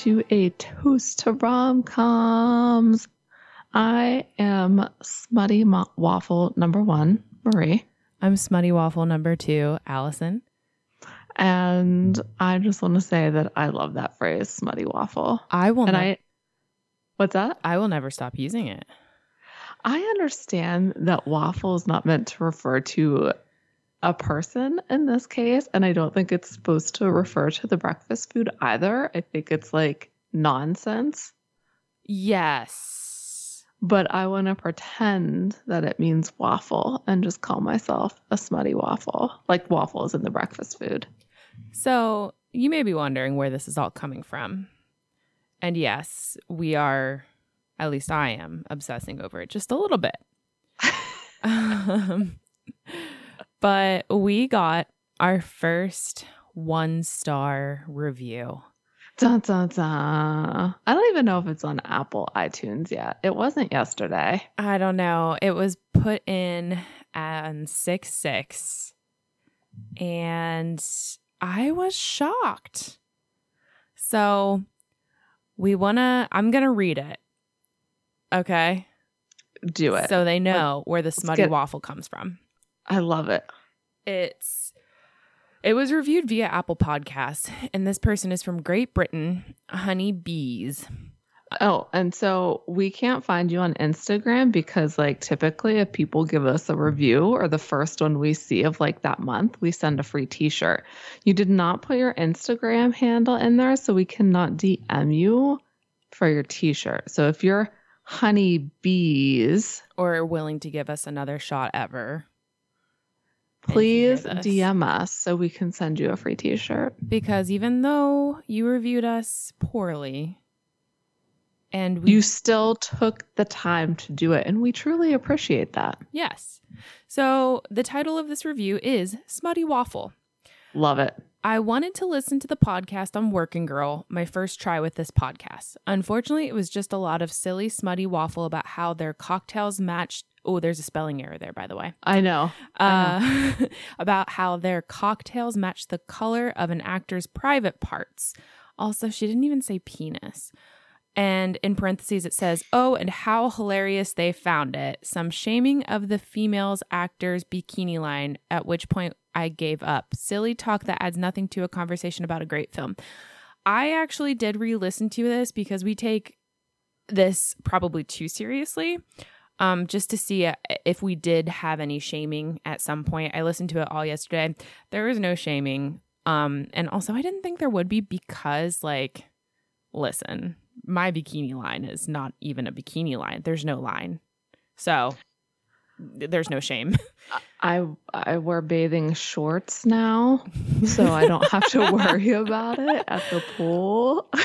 to a toast to rom coms. I am Smutty Mo- Waffle number one, Marie. I'm Smutty Waffle number two, Allison. And I just want to say that I love that phrase, Smutty Waffle. I will And ne- I, what's that? I will never stop using it. I understand that waffle is not meant to refer to a person in this case. And I don't think it's supposed to refer to the breakfast food either. I think it's like nonsense. Yes. But I want to pretend that it means waffle and just call myself a smutty waffle. Like waffle is in the breakfast food. So you may be wondering where this is all coming from. And yes, we are, at least I am, obsessing over it just a little bit. um, but we got our first one star review. Dun, dun, dun. I don't even know if it's on Apple iTunes yet. It wasn't yesterday. I don't know. It was put in on 6 6. And I was shocked. So we want to, I'm going to read it. Okay. Do it. So they know where the smutty get- waffle comes from. I love it. It's it was reviewed via Apple Podcasts, and this person is from Great Britain, Honey Bees. Oh, and so we can't find you on Instagram because, like, typically if people give us a review or the first one we see of like that month, we send a free t shirt. You did not put your Instagram handle in there, so we cannot DM you for your t shirt. So if you're honey bees, Or willing to give us another shot ever. Please. DM us so we can send you a free t shirt. Because even though you reviewed us poorly, and we You still took the time to do it, and we truly appreciate that. yes, so the title of this review is Smutty Waffle. Love it. I wanted to listen to the podcast on Working Girl, my first try with this podcast. Unfortunately, it was just a lot of silly, smutty waffle about how their cocktails matched. Oh, there's a spelling error there, by the way. I know. Uh, about how their cocktails match the color of an actor's private parts. Also, she didn't even say penis. And in parentheses, it says, Oh, and how hilarious they found it. Some shaming of the female's actor's bikini line, at which point I gave up. Silly talk that adds nothing to a conversation about a great film. I actually did re listen to this because we take this probably too seriously um, just to see uh, if we did have any shaming at some point. I listened to it all yesterday. There was no shaming. Um, and also, I didn't think there would be because, like, listen, my bikini line is not even a bikini line. There's no line. So there's no shame. I I wear bathing shorts now, so I don't have to worry about it at the pool.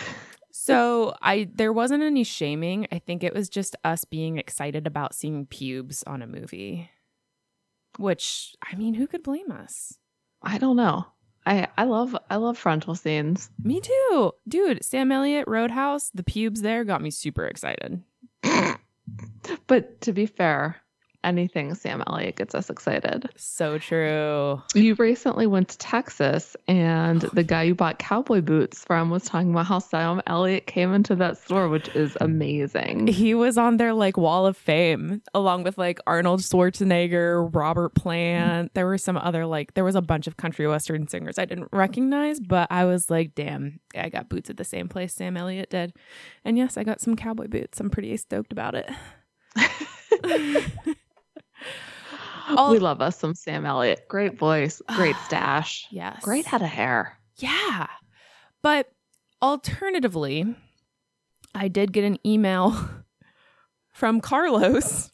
So I there wasn't any shaming. I think it was just us being excited about seeing pubes on a movie. Which I mean, who could blame us? I don't know. I I love I love frontal scenes. Me too. Dude, Sam Elliott Roadhouse, the pubes there got me super excited. But to be fair, anything Sam Elliott gets us excited. So true. You recently went to Texas, and the guy you bought cowboy boots from was talking about how Sam Elliott came into that store, which is amazing. He was on their like wall of fame along with like Arnold Schwarzenegger, Robert Plant. There were some other like there was a bunch of country western singers I didn't recognize, but I was like, damn, I got boots at the same place Sam Elliott did. And yes, I got some cowboy boots. I'm pretty stoked about it. We love us some Sam Elliott. Great voice, great stash, Yes. great head of hair. Yeah. But alternatively, I did get an email from Carlos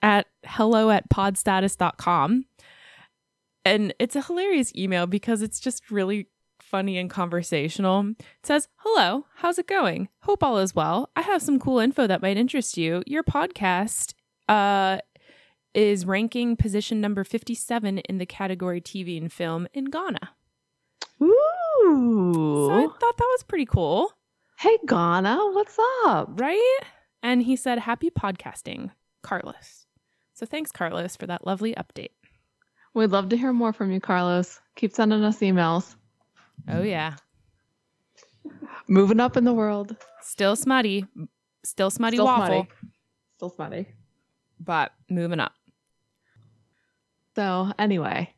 at hello at podstatus.com. And it's a hilarious email because it's just really funny and conversational. It says, Hello, how's it going? Hope all is well. I have some cool info that might interest you. Your podcast uh, is ranking position number 57 in the category TV and film in Ghana. Ooh. So I thought that was pretty cool, hey, Ghana, what's up? right? And he said, Happy podcasting, Carlos. So thanks, Carlos, for that lovely update. We'd love to hear more from you, Carlos. Keep sending us emails. Oh, yeah. Moving up in the world. Still smutty. Still smutty Still waffle, smutty. Still smutty. but moving up. So anyway,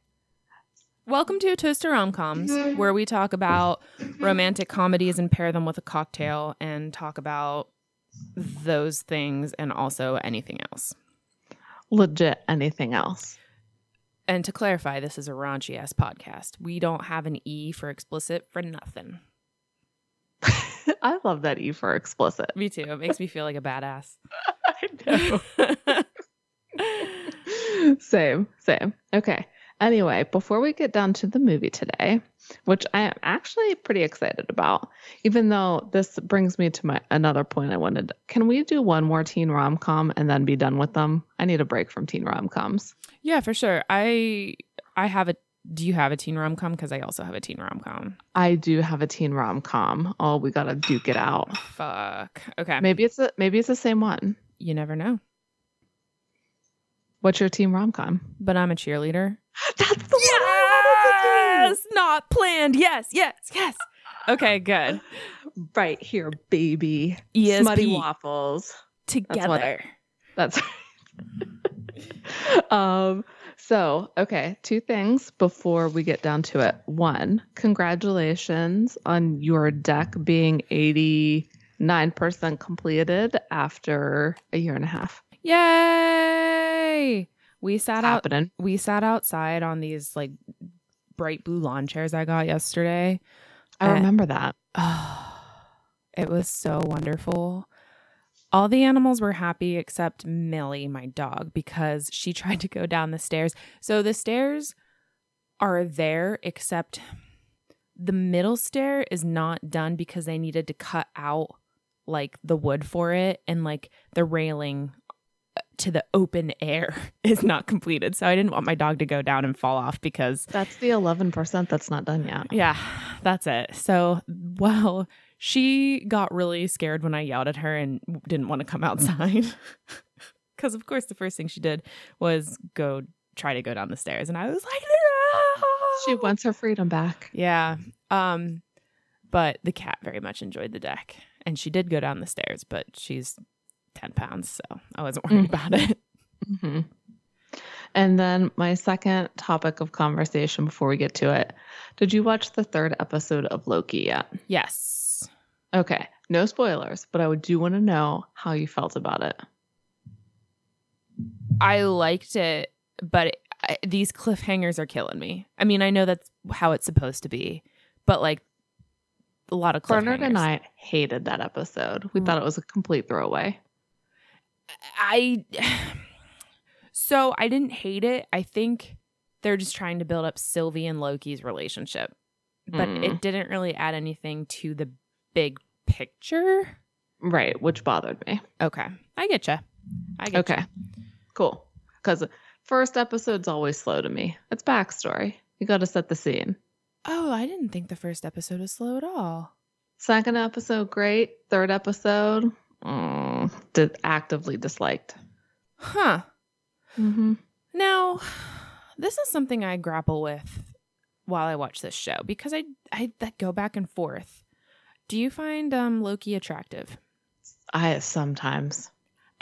Welcome to Toast to Romcoms, where we talk about romantic comedies and pair them with a cocktail and talk about those things and also anything else. legit anything else. And to clarify, this is a raunchy ass podcast. We don't have an E for explicit for nothing. I love that E for explicit. Me too. It makes me feel like a badass. I know. same, same. Okay. Anyway, before we get down to the movie today, which I am actually pretty excited about, even though this brings me to my another point I wanted. Can we do one more teen rom com and then be done with them? I need a break from teen rom coms. yeah, for sure. I I have a. Do you have a teen rom com? Because I also have a teen rom com. I do have a teen rom com. Oh, we gotta duke it out. Fuck. Okay. Maybe it's a, maybe it's the same one. You never know. What's your team rom com? But I'm a cheerleader. That's the one wanted to Yes, not planned. Yes, yes, yes. Okay, good. Right here, baby. ESP Smutty waffles. together. That's. That's um so okay, two things before we get down to it. One, congratulations on your deck being 89% completed after a year and a half. Yay! We sat out. happening. We sat outside on these like bright blue lawn chairs I got yesterday. I Uh, remember that. Oh, it was so wonderful. All the animals were happy except Millie, my dog, because she tried to go down the stairs. So the stairs are there, except the middle stair is not done because they needed to cut out like the wood for it, and like the railing to the open air is not completed. So I didn't want my dog to go down and fall off because That's the 11% that's not done yet. yeah, that's it. So, well, she got really scared when I yelled at her and didn't want to come outside. Because, of course, the first thing she did was go try to go down the stairs. And I was like, no! She wants her freedom back. Yeah. Um, but the cat very much enjoyed the deck. And she did go down the stairs, but she's 10 pounds. So I wasn't worried Mm. about it. hmm And then my second topic of conversation before we get to it. Did you watch the third episode of Loki yet? Yes. Okay, no spoilers, but I do want to know how you felt about it. I liked it, but it, I, these cliffhangers are killing me. I mean, I know that's how it's supposed to be, but like a lot of cliffhangers. Bernard and I hated that episode. We Mm. thought it was a complete throwaway. I so I didn't hate it. I think they're just trying to build up Sylvie and Loki's relationship, but Mm. it didn't really add anything to the big picture. Right, which bothered me. Okay, I get you. I get Okay, cool. Because first episode's always slow to me. It's backstory. You got to set the scene. Oh, I didn't think the first episode was slow at all. Second episode, great. Third episode, mm, did actively disliked. Huh. Mm-hmm. Now, this is something I grapple with while I watch this show because I I that go back and forth. Do you find um Loki attractive? I sometimes.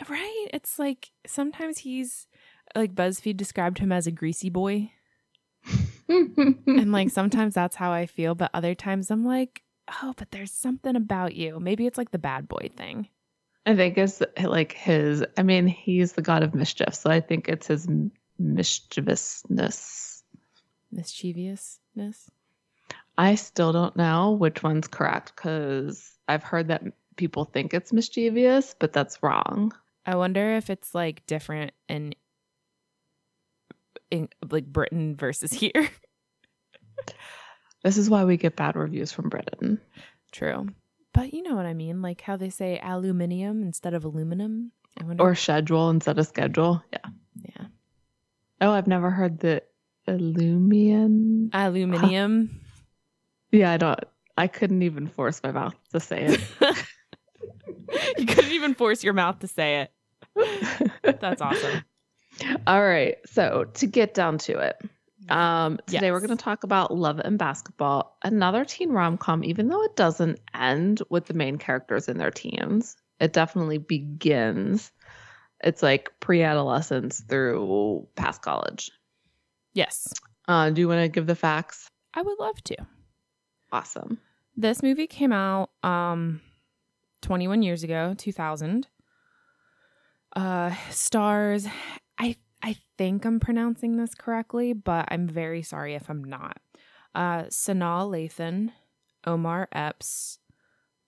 Right? It's like sometimes he's like BuzzFeed described him as a greasy boy. and like sometimes that's how I feel, but other times I'm like, oh, but there's something about you. Maybe it's like the bad boy thing. I think it's like his. I mean, he's the god of mischief, so I think it's his mischievousness. Mischievousness. I still don't know which one's correct because I've heard that people think it's mischievous, but that's wrong. I wonder if it's like different in in like Britain versus here. This is why we get bad reviews from Britain. True. But you know what I mean, like how they say aluminium instead of aluminum. I wonder. Or schedule instead of schedule. Yeah. yeah, Oh, I've never heard the Illumian. aluminium. Yeah, I don't. I couldn't even force my mouth to say it. you couldn't even force your mouth to say it. That's awesome. All right. So to get down to it, Um, today we're going to talk about Love and Basketball, another teen rom com, even though it doesn't end with the main characters in their teens. It definitely begins. It's like pre adolescence through past college. Yes, Uh, do you want to give the facts? I would love to. Awesome. This movie came out um 21 years ago, 2000. Uh stars I I think I'm pronouncing this correctly, but I'm very sorry if I'm not. Uh Sanaa Lathan, Omar Epps,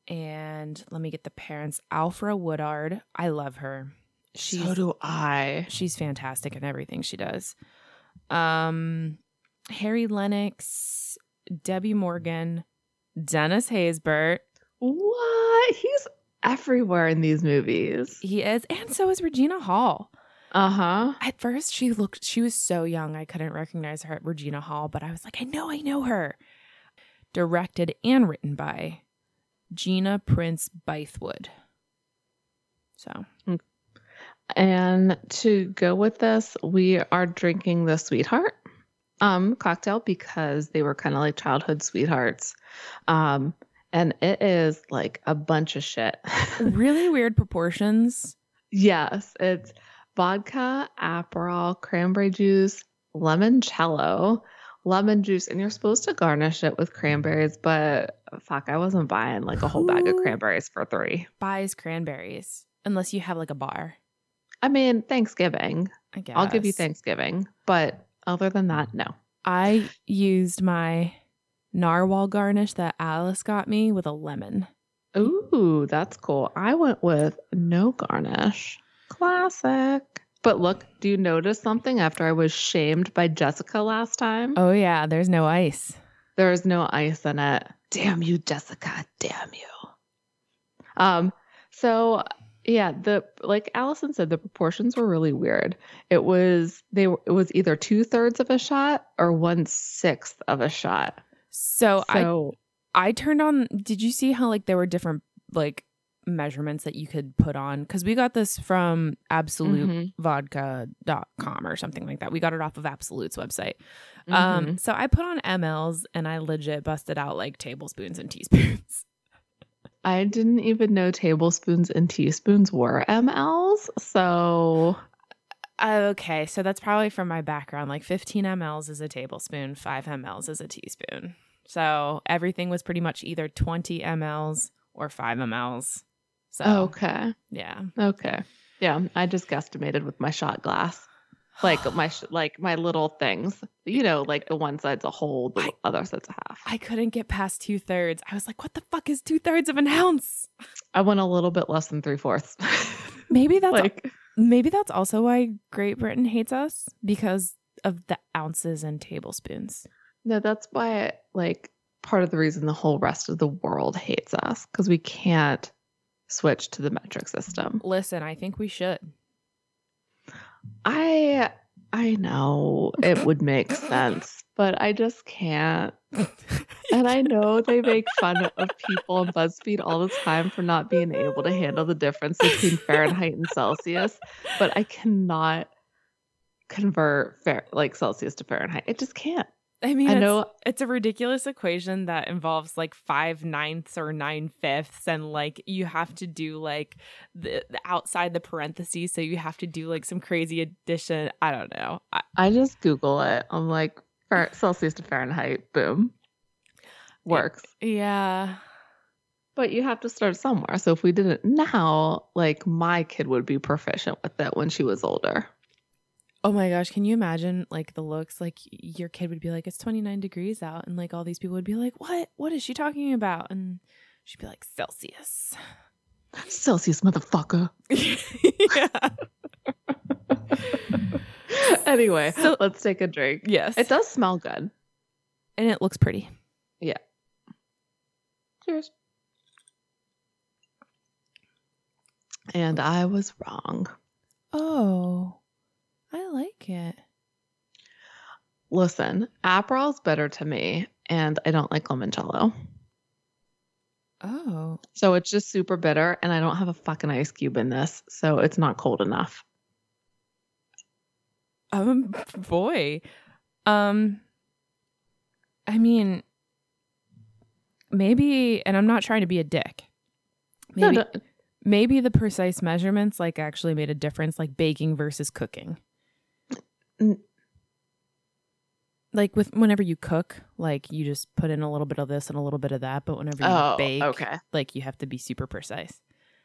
and let me get the parents. Alfre Woodard. I love her. She's so do I. she's fantastic in everything she does. Um, Harry Lennix, Debbie Morgan, Dennis Haysbert. What? He's everywhere in these movies. He is, and so is Regina Hall. Uh huh. At first, she looked, she was so young, I couldn't recognize her at Regina Hall, but I was like, I know, I know her. Directed and written by Gina Prince Bythewood. So, And to go with this, we are drinking the sweetheart um cocktail because they were kind of like childhood sweethearts. Um and it is like a bunch of shit. really weird proportions. yes, it's vodka, Aperol, cranberry juice, limoncello, lemon juice, and you're supposed to garnish it with cranberries, but fuck, I wasn't buying like a whole bag of cranberries for 3. Buys cranberries, unless you have like a bar. I mean, Thanksgiving. I guess. I'll give you Thanksgiving, but other than that, no. I used my narwhal garnish that Alice got me with a lemon. Ooh, that's cool. I went with no garnish. Classic. But look, do you notice something after I was shamed by Jessica last time? Oh yeah, there's no ice. There is no ice in it. Damn you, Jessica. Damn you. Um, so yeah, the like Allison said, the proportions were really weird. It was they were it was either two thirds of a shot or one sixth of a shot. So, So I I turned on. Did you see how like there were different like measurements that you could put on? Because we got this from AbsolutVodka.com or something like that. We got it off of Absolut's website. mhm. Um, so I put on mLs and I legit busted out like tablespoons and teaspoons. I didn't even know tablespoons and teaspoons were mLs. So Okay, so that's probably from my background. Like 15 mLs is a tablespoon, 5 mLs is a teaspoon. So everything was pretty much either 20 mLs or 5 mLs. So, okay, yeah. okay, yeah. I just guesstimated with my shot glass, like my sh- like my little things. You know, like the one side's a whole, the I- other side's a half. I couldn't get past two thirds. I was like, what the fuck is two thirds of an ounce? I went a little bit less than three fourths. Maybe that's like maybe that's also why Great Britain hates us because of the ounces and tablespoons. no, that's why like part of the reason the whole rest of the world hates us because we can't switch to the metric system. Listen, I think we should. I I know it would make sense, but I just can't. And I know they make fun of people on BuzzFeed all the time for not being able to handle the difference between Fahrenheit and Celsius, but I cannot convert fair, like Celsius to Fahrenheit. It just can't. I mean, I it's, know it's a ridiculous equation that involves like five ninths or nine fifths, and like you have to do like the, the outside the parentheses, so you have to do like some crazy addition. I don't know. I, I just Google it. I'm like Celsius to Fahrenheit. Boom. Works. yeah, But you have to start somewhere. So if we did it now, like my kid would be proficient with it when she was older. Oh my gosh, can you imagine like the looks? Like your kid would be like, "It's 29 degrees out," and like all these people would be like, "What? What is she talking about?" And she'd be like, "Celsius." Celsius, motherfucker. yeah. anyway, So- let's take a drink. Yes. It does smell good. and it looks pretty. Yeah. Cheers. And I was wrong. Oh, I like it. Listen, Aperol's better to me, and I don't like limoncello. Oh, So it's just super bitter, and I don't have a fucking ice cube in this, so it's not cold enough. um, boy. Um, I mean, maybe, and I'm not trying to be a dick. No, Maybe, no, maybe the precise measurements like actually made a difference, like baking versus cooking. Like with whenever you cook, like you just put in a little bit of this and a little bit of that, but whenever you oh, bake, okay. like you have to be super precise.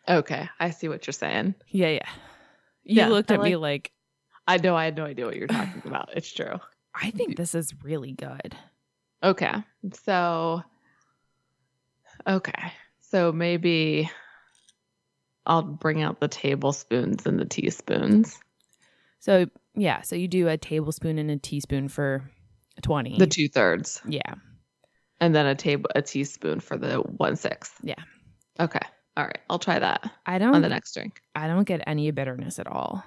Okay. I see what you're saying. Yeah, yeah. You Yeah, looked I at me like, I know I had no idea what you're talking about. It's true. I think this is really good. Okay. So okay. So maybe I'll bring out the tablespoons and the teaspoons. So yeah, so you do a tablespoon and a teaspoon for twenty. The two thirds. yeah, And then a table a teaspoon for the one sixth. Yeah. Okay. All right. I'll try that I don't. On the next drink. I don't get any bitterness at all,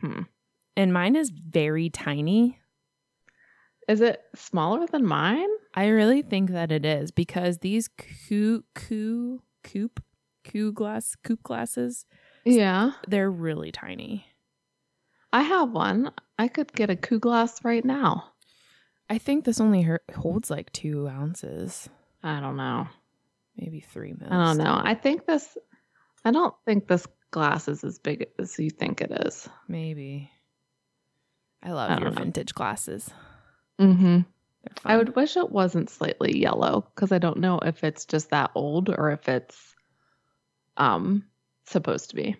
Hmm. and mine is very tiny. Is it smaller than mine? I really think that it is because these coo coo coupe coo glass coupe glasses Yeah. they're really tiny. I have one. I could get a coup glass right now. I think this only her- holds like two ounces, I don't know. maybe three minutes. I don't know. I think this I don't think this glass is as big as you think it is. Maybe. I I love don't your know. vintage glasses. Mm-hmm. I would wish it wasn't slightly yellow because I don't know if it's just that old or if it's um supposed to be.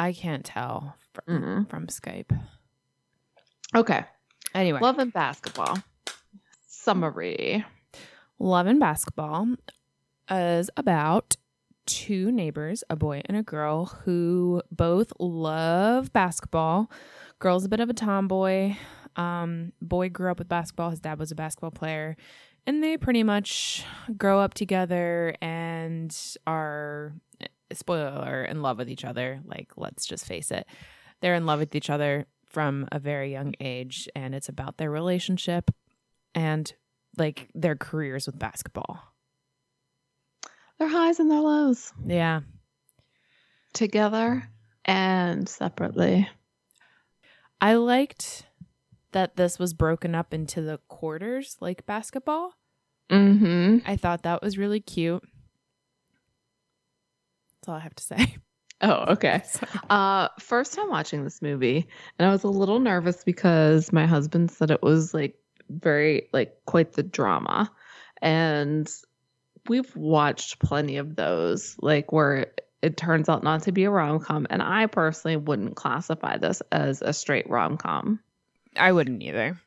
I can't tell from, Mm-mm. from Skype. Okay. Anyway, Love and basketball. Summary. Love and Basketball is about two neighbors, a boy and a girl, who both love basketball. Girl's a bit of a tomboy. Um, boy grew up with basketball. His dad was a basketball player. And they pretty much grow up together and are, spoiler, in love with each other. Like, let's just face it. They're in love with each other from a very young age. And it's about their relationship and like their careers with basketball. Their highs and their lows Yeah. together and separately. I liked that this was broken up into the quarters like basketball. Mm-hmm. I thought that was really cute. All I have to say. Oh, okay. Uh, first time watching this movie, and I was a little nervous because my husband said it was like very like quite the drama, and we've watched plenty of those like where it turns out not to be a rom com, and I personally wouldn't classify this as a straight rom com, I wouldn't either.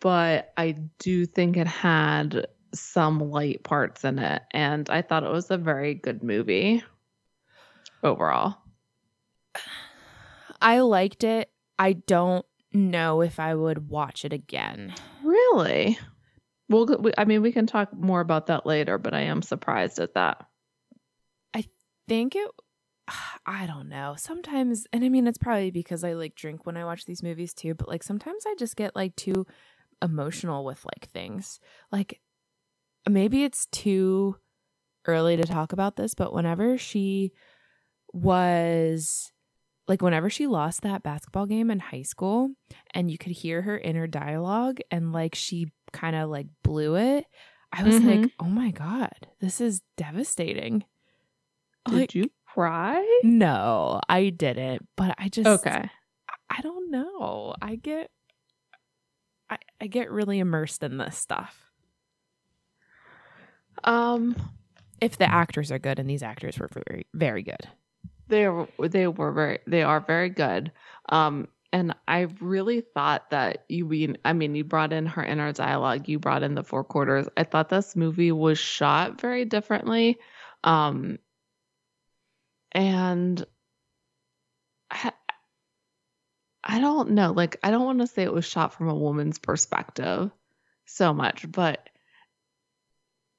but I do think it had some light parts in it, and I thought it was a very good movie overall. I liked it. I don't know if I would watch it again. Really? Well, we, I mean, we can talk more about that later, but I am surprised at that. I think it I don't know. Sometimes and I mean it's probably because I like drink when I watch these movies too, but like sometimes I just get like too emotional with like things. Like maybe it's too early to talk about this, but whenever she was like whenever she lost that basketball game in high school and you could hear her inner dialogue and like she kind of like blew it, I was Mhm. like, "Oh my god, this is devastating." Did Like, you cry? No, I didn't. But I just Okay. I don't know. I get I, I get really immersed in this stuff. Um, If the actors are good, and these actors were very very good. They were they were very they are very good. Um, and I really thought that you mean I mean you brought in her inner dialogue, you brought in the four quarters. I thought this movie was shot very differently. Um, and I, I don't know. Like, I don't want to say it was shot from a woman's perspective so much, but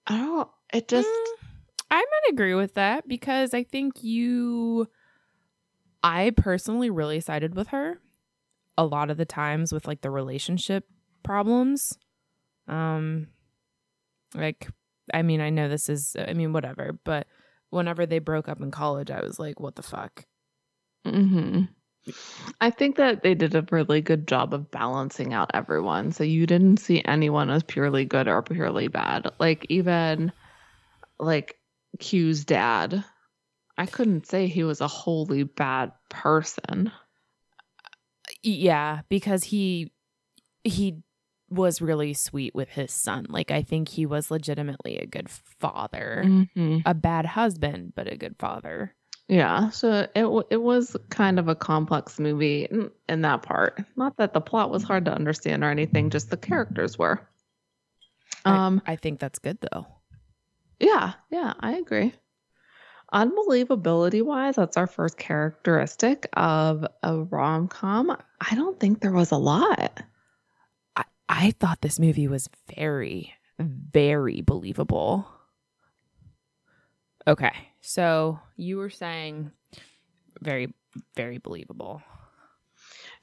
I don't, it just, Mm, I might agree with that because I think you I personally really sided with her a lot of the times with like the relationship problems. Um like I mean, I know this is I mean whatever, but whenever they broke up in college, I was like what the fuck? hmm I think that they did a really good job of balancing out everyone. So you didn't see anyone as purely good or purely bad. Like even like Q's dad, I couldn't say he was a wholly bad person. Yeah, because he he was really sweet with his son. Like I think he was legitimately a good father, Mm-hmm. a bad husband, but a good father. Yeah, so it it was kind of a complex movie in, in that part. Not that the plot was hard to understand or anything, just the characters were. Um, I think that's good though. Yeah, yeah, I agree. Unbelievability wise, that's our first characteristic of a rom com. I don't think there was a lot. I, I thought this movie was very, very believable. Okay, so you were saying very, very believable.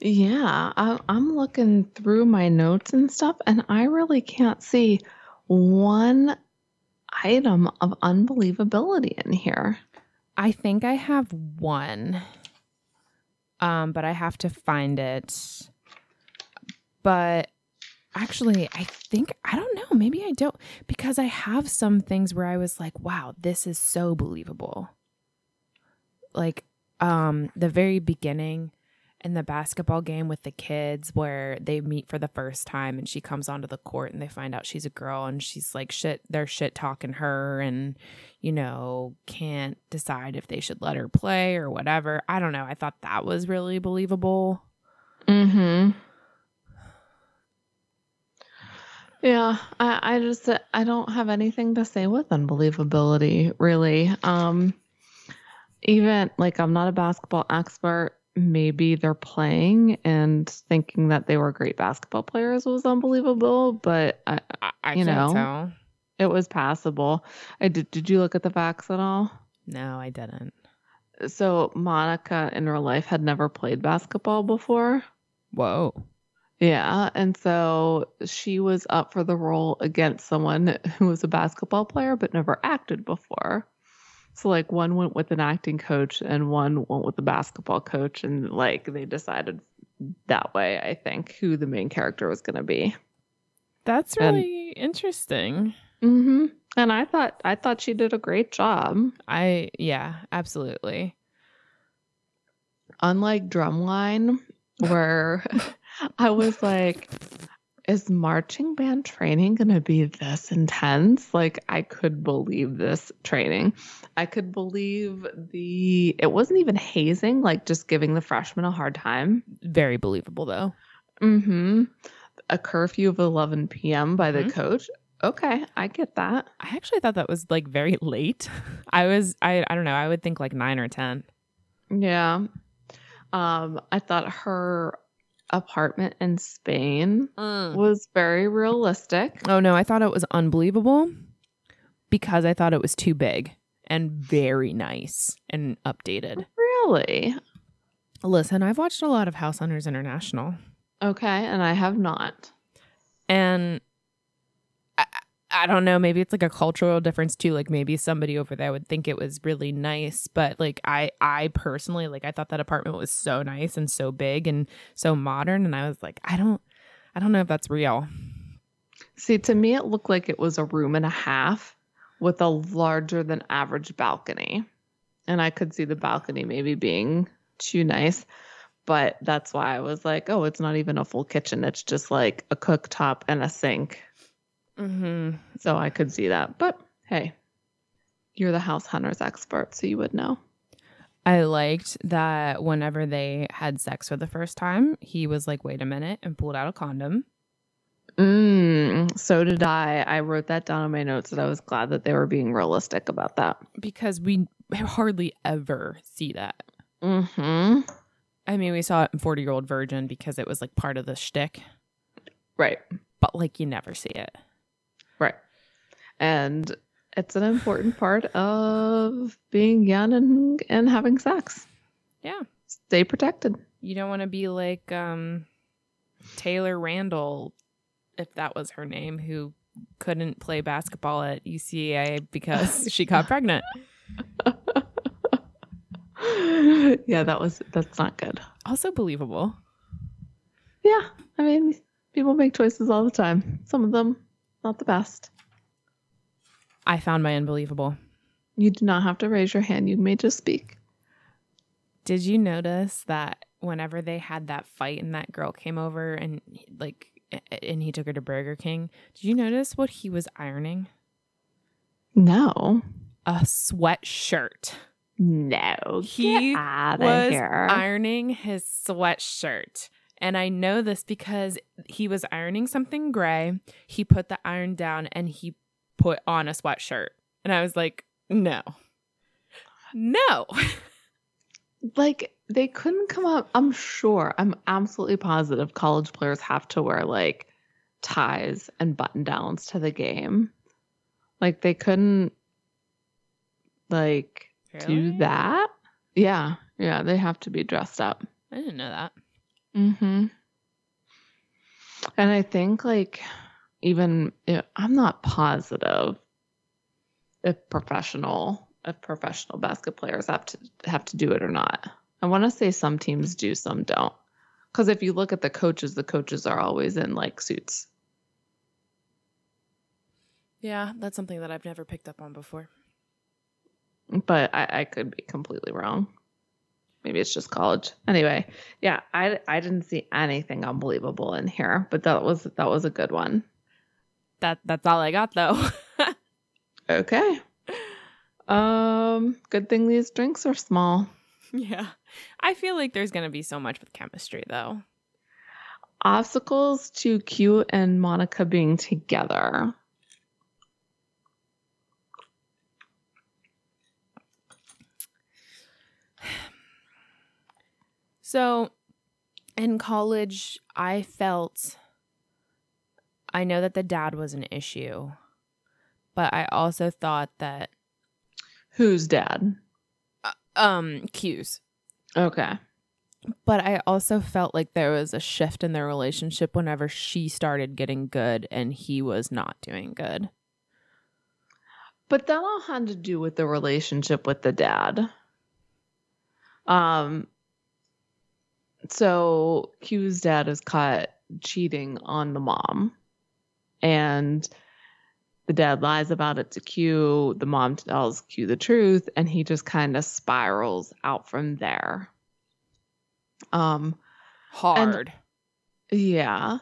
Yeah, I, I'm looking through my notes and stuff, and I really can't see one item of unbelievability in here. I think I have one, um, but I have to find it. But actually, I think I don't know. Maybe I don't because I have some things where I was like, "Wow, this is so believable." Like, um, the very beginning in the basketball game with the kids where they meet for the first time and she comes onto the court and they find out she's a girl and she's like shit they're shit talking her and you know can't decide if they should let her play or whatever i don't know i thought that was really believable Mm-hmm. Yeah, I, I just I don't have anything to say with unbelievability, really. Um even like I'm not a basketball expert. Maybe they're playing and thinking that they were great basketball players was unbelievable, but I, i, You know. tell it was passable. I did. Did you look at the facts at all? no i didn't So Monica in real life had never played basketball before. whoa Yeah, and so she was up for the role against someone who was a basketball player but never acted before. So like one went with an acting coach and one went with the basketball coach and like they decided that way, I think, who the main character was going to be. that's And- really interesting Mhm. And I thought I thought she did a great job. i yeah absolutely Unlike Drumline where I was like is marching band training going to be this intense? Like, I could believe this training. I could believe the, it wasn't even hazing, like just giving the freshmen a hard time. very believable though Mm-hmm. A curfew of 11 p.m. by the Mhm. coach. Okay, I get that. I actually thought that was like very late. I was I I don't know, I would think like 9 or 10. Yeah. Um, I thought her apartment in Spain mm. was very realistic. Oh no, I thought it was unbelievable because I thought it was too big and very nice and updated. Really? Listen, I've watched a lot of House Hunters International Okay, and I have not. and I, I don't know, maybe it's like a cultural difference too. Like maybe somebody over there would think it was really nice, but like I I personally like I thought that apartment was so nice and so big and so modern and I was like, I don't I don't know if that's real. See, to me, it looked like it was a room and a half with a larger than average balcony. And I could see the balcony maybe being too nice. But that's why I was like, oh, it's not even a full kitchen. It's just like a cooktop and a sink. Mhm. So I could see that. But hey, you're the house hunters expert, so you would know. I liked that whenever they had sex for the first time, he was like, wait a minute, and pulled out a condom. Mm, so did I. I wrote that down in my notes that I was glad that they were being realistic about that. Because we hardly ever see that. Mm-hmm. I mean, we saw it in 40 Year Old Virgin because it was like part of the shtick, Right. but like you never see it. Right. And it's an important part of being young and, and having sex. Yeah. Stay protected. You don't want to be like um, Taylor Randall, if that was her name, who couldn't play basketball at UCA because she got pregnant. yeah, that was that's not good. Also believable. Yeah, I mean, people make choices all the time. Some of them not the best. I found my unbelievable. You do not have to raise your hand. You may just speak. Did you notice that whenever they had that fight and that girl came over and like and he took her to Burger King, did you notice what he was ironing? No. A sweatshirt. No. He was ironing his sweatshirt. And I know this because he was ironing something gray. He put the iron down and he put on a sweatshirt. And I was like, no. No. like they couldn't come up. I'm sure. I'm absolutely positive college players have to wear like ties and button downs to the game. Like they couldn't like Really? do that. Yeah. Yeah, they have to be dressed up. I didn't know that. Mm-hmm. And I think like even if, I'm not positive if professional if professional basketball players have to have to do it or not. I want to say some teams do, some don't. Because if you look at the coaches, the coaches are always in like suits. Yeah, that's something that I've never picked up on before. But I, I could be completely wrong. Maybe it's just college. Anyway, yeah, I I didn't see anything unbelievable in here, but that was that was a good one. That that's all I got though. Okay. Um, good thing these drinks are small. yeah. I feel like there's going to be so much with chemistry though. Obstacles to Q and Monica being together. So in college, I felt I know that the dad was an issue, but I also thought that Who's dad? um cues. Okay. But I also felt like there was a shift in their relationship whenever she started getting good and he was not doing good. But that all had to do with the relationship with the dad. Um so Q's dad is caught cheating on the mom. And the dad lies about it to Q. The mom tells Q the truth, and he just kind of spirals out from there. Um, Hard. yeah.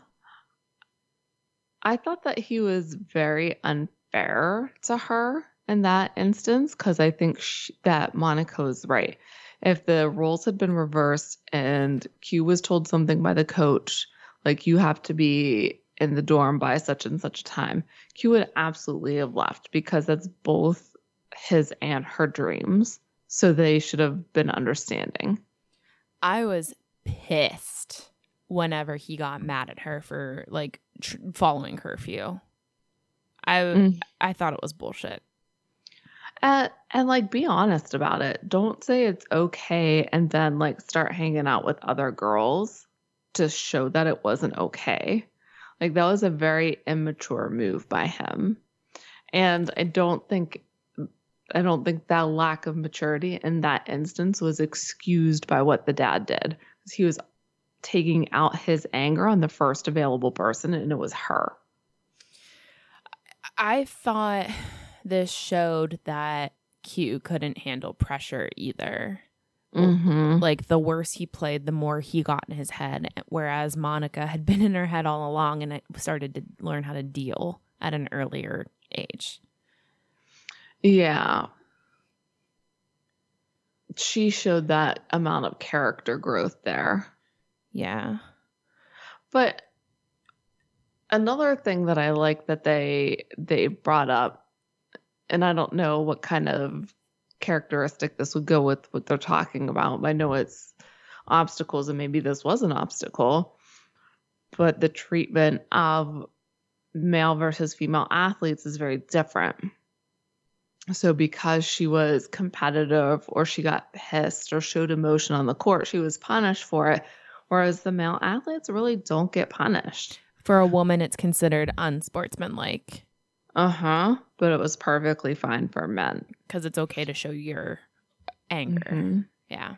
I thought that he was very unfair to her in that instance because I think she, that Monica was right. If the roles had been reversed and Q was told something by the coach, like you have to be in the dorm by such and such a time, Q would absolutely have left because that's both his and her dreams. So they should have been understanding. I was pissed whenever he got mad at her for like tr- following curfew. I Mm. I thought it was bullshit. And, and like be honest about it. Don't say it's okay and then like start hanging out with other girls to show that it wasn't okay. Like that was a very immature move by him. And I don't think I don't think that lack of maturity in that instance was excused by what the dad did. Because he was taking out his anger on the first available person and it was her. I thought this showed that Q couldn't handle pressure either. Mm-hmm. Like the worse he played, the more he got in his head. Whereas Monica had been in her head all along and it started to learn how to deal at an earlier age. Yeah. She showed that amount of character growth there. Yeah. But another thing that I like that they they brought up, and I don't know what kind of characteristic this would go with what they're talking about. I know it's obstacles, and maybe this was an obstacle, but the treatment of male versus female athletes is very different. So, because she was competitive or she got pissed or showed emotion on the court, she was punished for it. Whereas the male athletes really don't get punished. For a woman, it's considered unsportsmanlike Uh huh. But it was perfectly fine for men. because it's okay to show your anger. Mhm. Yeah.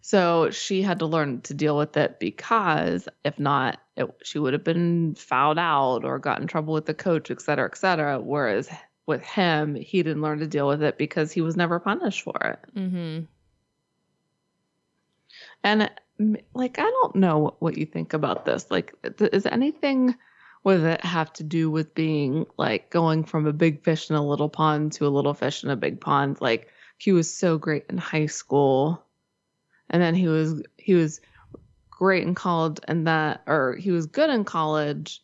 So she had to learn to deal with it because if not, it, she would have been fouled out or got in trouble with the coach, et cetera, et cetera. Whereas with him, he didn't learn to deal with it because he was never punished for it. Mm-hmm. And like, I don't know what you think about this. Like, is anything with it have to do with being like going from a big fish in a little pond to a little fish in a big pond? Like, he was so great in high school, and then he was he was great in college, and that or he was good in college,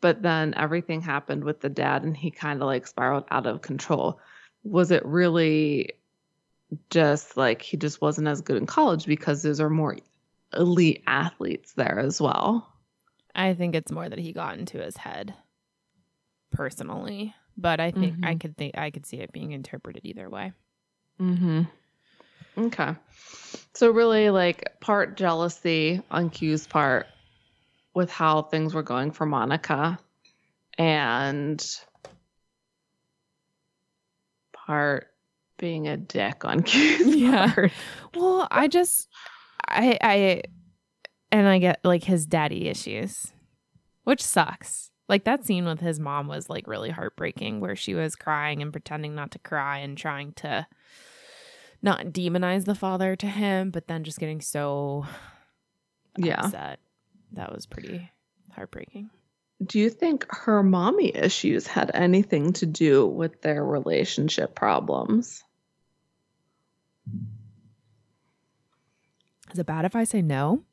but then everything happened with the dad, and he kind of like spiraled out of control. Was it really just like he just wasn't as good in college because those are more elite athletes there as well. I think it's more that he got into his head personally, but I think mm-hmm. I could think I could see it being interpreted either way. Mhm. Okay. So really like part jealousy on Q's part with how things were going for Monica and part being a dick on Q's yeah. part. Well, I just I I and I get like his daddy issues, which sucks. Like that scene with his mom was like really heartbreaking where she was crying and pretending not to cry and trying to not demonize the father to him, but then just getting so yeah. upset. That was pretty heartbreaking. Do you think her mommy issues had anything to do with their relationship problems? Is it bad if I say no?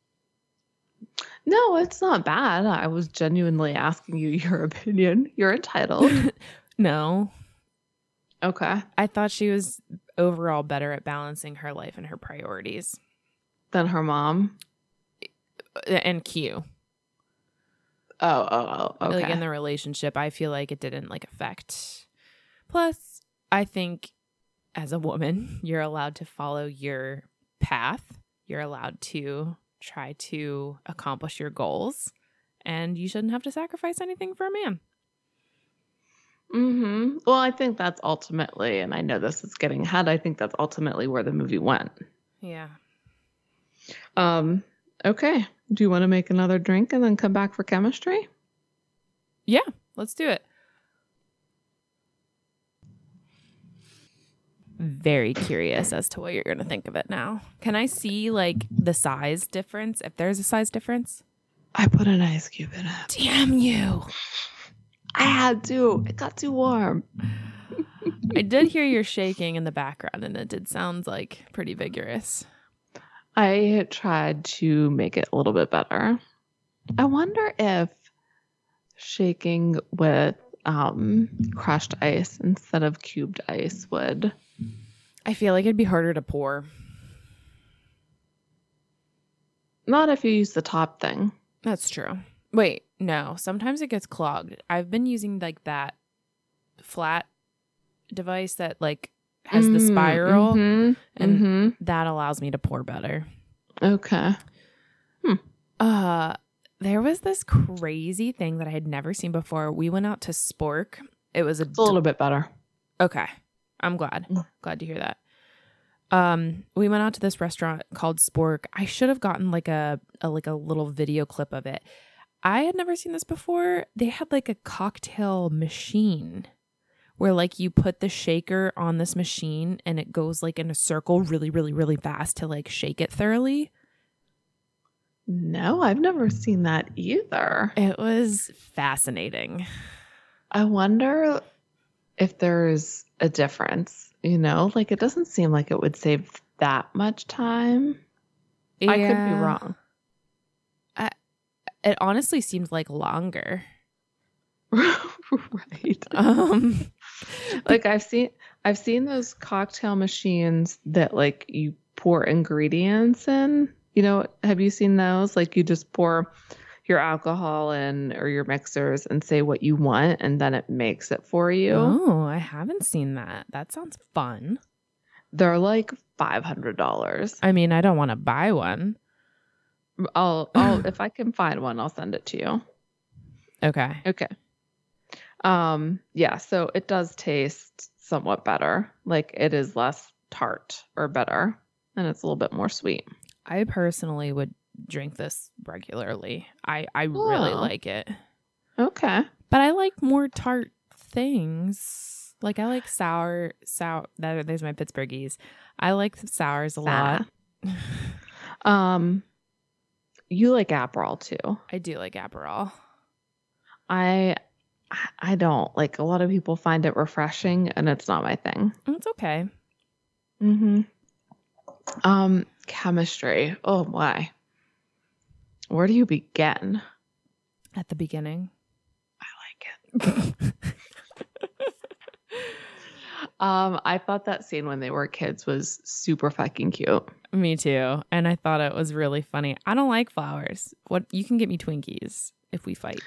No, it's not bad. I was genuinely asking you your opinion. You're entitled. no. Okay. I thought she was overall better at balancing her life and her priorities than her mom uh, and Q. Oh, oh, oh, okay. Like in the relationship, I feel like it didn't like affect. Plus, I think as a woman, you're allowed to follow your path. You're allowed to try to accomplish your goals, and you shouldn't have to sacrifice anything for a man. Hmm. Well, I think that's ultimately, and I know this is getting ahead. I think that's ultimately where the movie went. Yeah. Um. Okay. Do you want to make another drink and then come back for chemistry? Yeah. Let's do it. Very curious as to what you're going to think of it now. Can I see like the size difference if there's a size difference? I put an ice cube in it. Damn you. I had to. It got too warm. I did hear your shaking in the background and it did sound like pretty vigorous. I tried to make it a little bit better. I wonder if shaking with um, crushed ice instead of cubed ice would I feel like it'd be harder to pour. Not if you use the top thing. That's true. Wait, no. Sometimes it gets clogged. I've been using like that flat device that like has mm, the spiral mm-hmm, and mm-hmm. that allows me to pour better. Okay. Hmm. Uh there was this crazy thing that I had never seen before. We went out to Spork. It was a, a little bit better. Okay. I'm glad. Mm. Glad to hear that. Um, we went out to this restaurant called Spork. I should have gotten like a, a like a little video clip of it. I had never seen this before. They had like a cocktail machine where like you put the shaker on this machine and it goes like in a circle really really really fast to like shake it thoroughly. No, I've never seen that either. It was fascinating. I wonder if there's a difference, you know? Like it doesn't seem like it would save that much time. Yeah. I could be wrong. I, it honestly seems like longer. right. Um like I've seen I've seen those cocktail machines that like you pour ingredients in. You know, have you seen those? Like you just pour your alcohol in or your mixers and say what you want and then it makes it for you. Oh, I haven't seen that. That sounds fun. They're like $500. I mean, I don't want to buy one. I'll I'll if I can find one, I'll send it to you. Okay. Okay. Um yeah, so it does taste somewhat better. Like it is less tart or better and it's a little bit more sweet. I personally would drink this regularly. I I really Oh. like it. Okay. But I like more tart things. Like I like sour sour that there's my Pittsburghese. I like the sours a lot. Um, you like Aperol too. I do like Aperol. I I don't like a lot of people find it refreshing, and it's not my thing. It's okay. Mm-hmm. Um, chemistry. Oh my. Where do you begin? At the beginning. I like it. Um, I thought that scene when they were kids was super fucking cute. Me too. And I thought it was really funny. I don't like flowers. What you can get me Twinkies if we fight.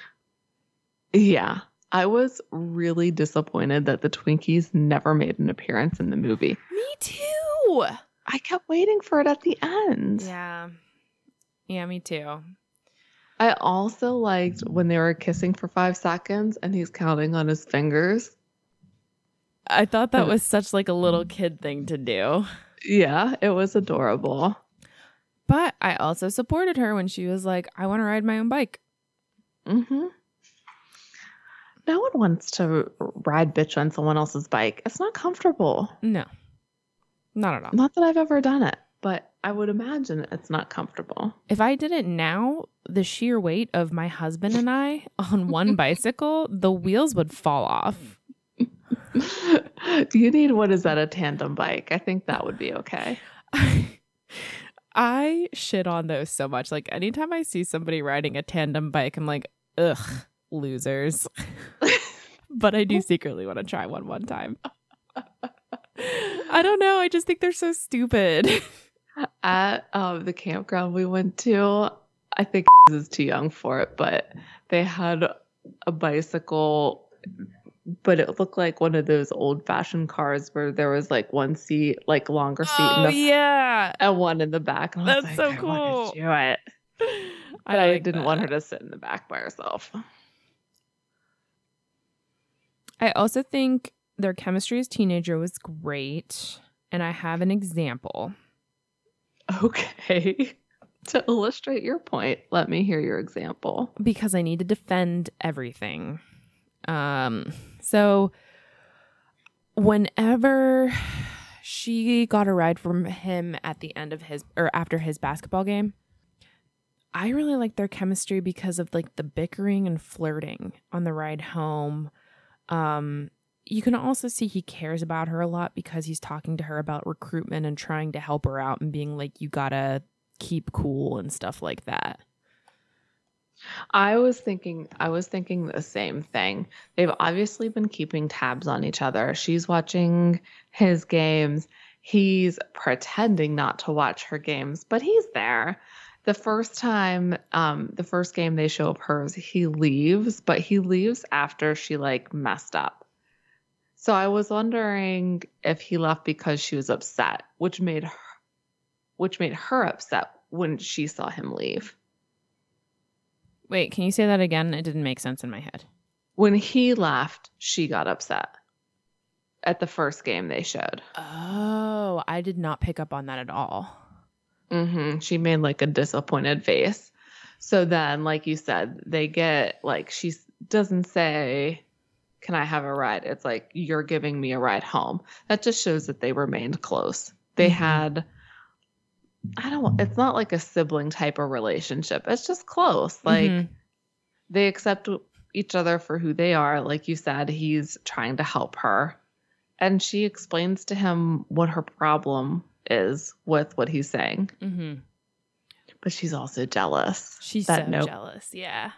Yeah. I was really disappointed that the Twinkies never made an appearance in the movie. Me too. I kept waiting for it at the end. Yeah. Yeah, me too. I also liked when they were kissing for five seconds and he's counting on his fingers. I thought that was such like a little kid thing to do. Yeah, it was adorable. But I also supported her when she was like, I want to ride my own bike. Mm-hmm. No one wants to ride bitch on someone else's bike. It's not comfortable. No. Not at all. Not that I've ever done it, but I would imagine it's not comfortable. If I did it now, the sheer weight of my husband and I on one bicycle, the wheels would fall off. you need what is that a tandem bike? I think that would be okay. I shit on those so much. Like anytime I see somebody riding a tandem bike, I'm like, ugh, losers. but I do secretly want to try one one time. I don't know. I just think they're so stupid. At um, the campground we went to, I think is too young for it, but they had a bicycle, but it looked like one of those old fashioned cars where there was like one seat, like longer seat in oh the yeah, and one in the back. And I That's like, so I cool. do it. But I, like didn't want her to sit in the back by herself. I also think their chemistry as teenager was great, and I have an example. Okay. to illustrate your point, let me hear your example. because I need to defend everything. Um, so whenever she got a ride from him at the end of his or after his basketball game, I really liked their chemistry because of like the bickering and flirting on the ride home. Um, you can also see he cares about her a lot because he's talking to her about recruitment and trying to help her out and being like, you gotta keep cool and stuff like that. I was thinking I was thinking the same thing. They've obviously been keeping tabs on each other. She's watching his games. He's pretending not to watch her games, but he's there. The first time, um, the first game they show of hers, he leaves, but he leaves after she like messed up. So I was wondering if he left because she was upset, which made her which made her upset when she saw him leave. Wait, can you say that again? It didn't make sense in my head. when he left, she got upset at the first game they showed. Oh, I did not pick up on that at all. hmm She made like a disappointed face. So then, like you said, they get like she doesn't say, "Can I have a ride?" It's like you're giving me a ride home. That just shows that they remained close. They Mhm. had. I don't. Want, it's not like a sibling type of relationship. It's just close. Like Mhm. they accept each other for who they are. Like you said, he's trying to help her. And she explains to him what her problem is with what he's saying. Mhm. But she's also jealous. She's so nope. jealous. Yeah.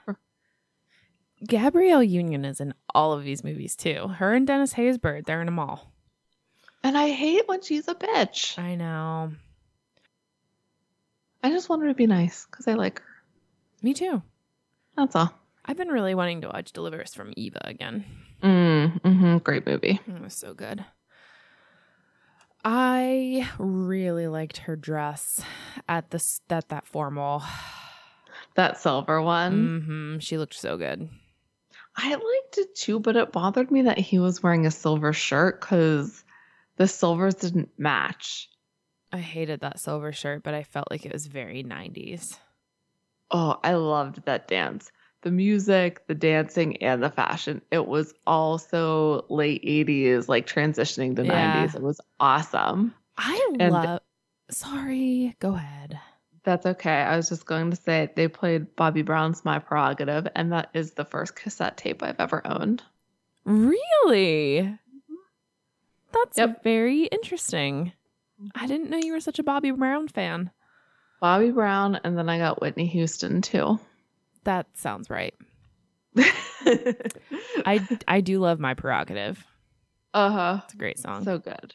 Gabrielle Union is in all of these movies too. Her and Dennis Haysbert, they're in them all. And I hate when she's a bitch. I know. I just want her to be nice because I like her. Me too. That's all. I've been really wanting to watch Deliver Us from Eva again. Mm, hmm Great movie. It was so good. I really liked her dress at the at that formal. That silver one. hmm She looked so good. I liked it too, but it bothered me that he was wearing a silver shirt because the silvers didn't match. I hated that silver shirt, but I felt like it was very 90s. Oh, I loved that dance. The music, the dancing, and the fashion. It was also late 80s, like transitioning to Yeah. 90s. It was awesome. I And- love. Sorry, go ahead. That's okay. I was just going to say they played Bobby Brown's My Prerogative, and that is the first cassette tape I've ever owned. Really? That's Yep. very interesting. I didn't know you were such a Bobby Brown fan. Bobby Brown, and then I got Whitney Houston too. That sounds right. I I do love my prerogative. uh huh. It's a great song. So good.